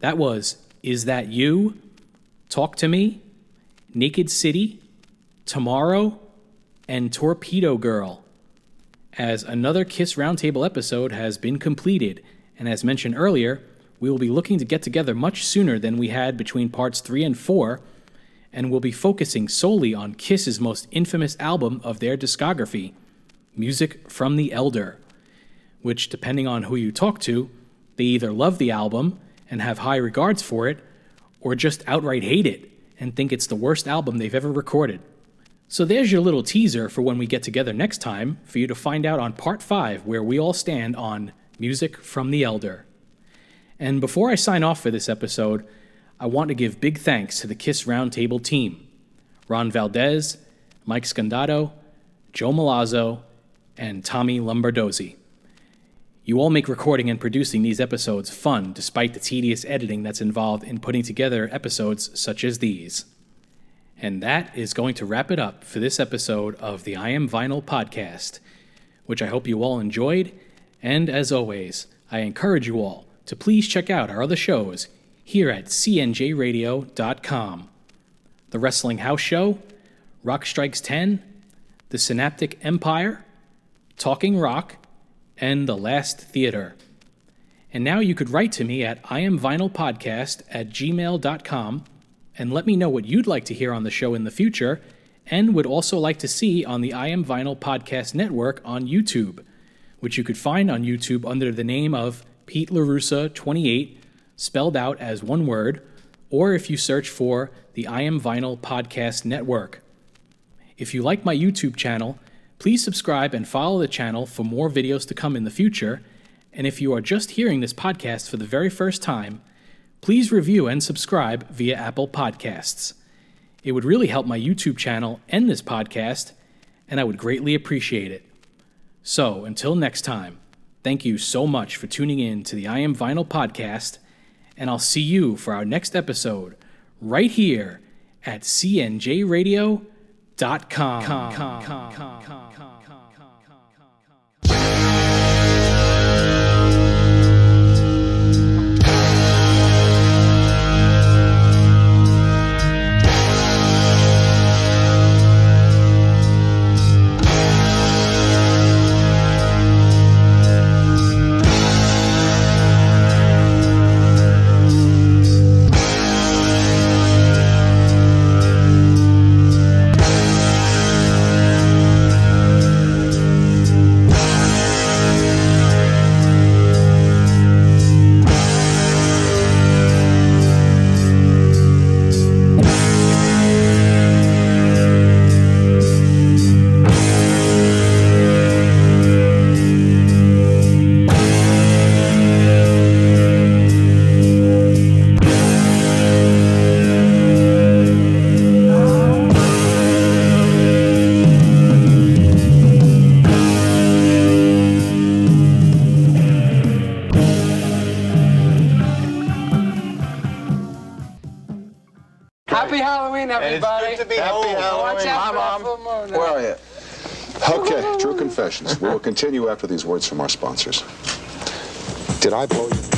that was Is That You? Talk to Me, Naked City, Tomorrow, and Torpedo Girl. As another Kiss Roundtable episode has been completed, and as mentioned earlier, we will be looking to get together much sooner than we had between parts 3 and 4, and will be focusing solely on Kiss's most infamous album of their discography, Music from the Elder, which, depending on who you talk to, they either love the album and have high regards for it, or just outright hate it and think it's the worst album they've ever recorded. So there's your little teaser for when we get together next time for you to find out on part 5 where we all stand on Music from the Elder. And before I sign off for this episode, I want to give big thanks to the Kiss Roundtable team Ron Valdez, Mike Scandato, Joe Malazzo, and Tommy Lombardozzi. You all make recording and producing these episodes fun despite the tedious editing that's involved in putting together episodes such as these. And that is going to wrap it up for this episode of the I Am Vinyl podcast, which I hope you all enjoyed. And as always, I encourage you all to please check out our other shows here at cnjradio.com. The Wrestling House Show, Rock Strikes 10, The Synaptic Empire, Talking Rock, and The Last Theater. And now you could write to me at iamvinylpodcast at gmail.com and let me know what you'd like to hear on the show in the future and would also like to see on the I Am Vinyl Podcast Network on YouTube, which you could find on YouTube under the name of Pete LaRussa 28, spelled out as one word, or if you search for the I Am Vinyl Podcast Network. If you like my YouTube channel, please subscribe and follow the channel for more videos to come in the future. And if you are just hearing this podcast for the very first time, please review and subscribe via Apple Podcasts. It would really help my YouTube channel and this podcast, and I would greatly appreciate it. So, until next time, thank you so much for tuning in to the I Am Vinyl podcast, and I'll see you for our next episode right here at cnjradio.com. Happy continue after these words from our sponsors. Did I blow you?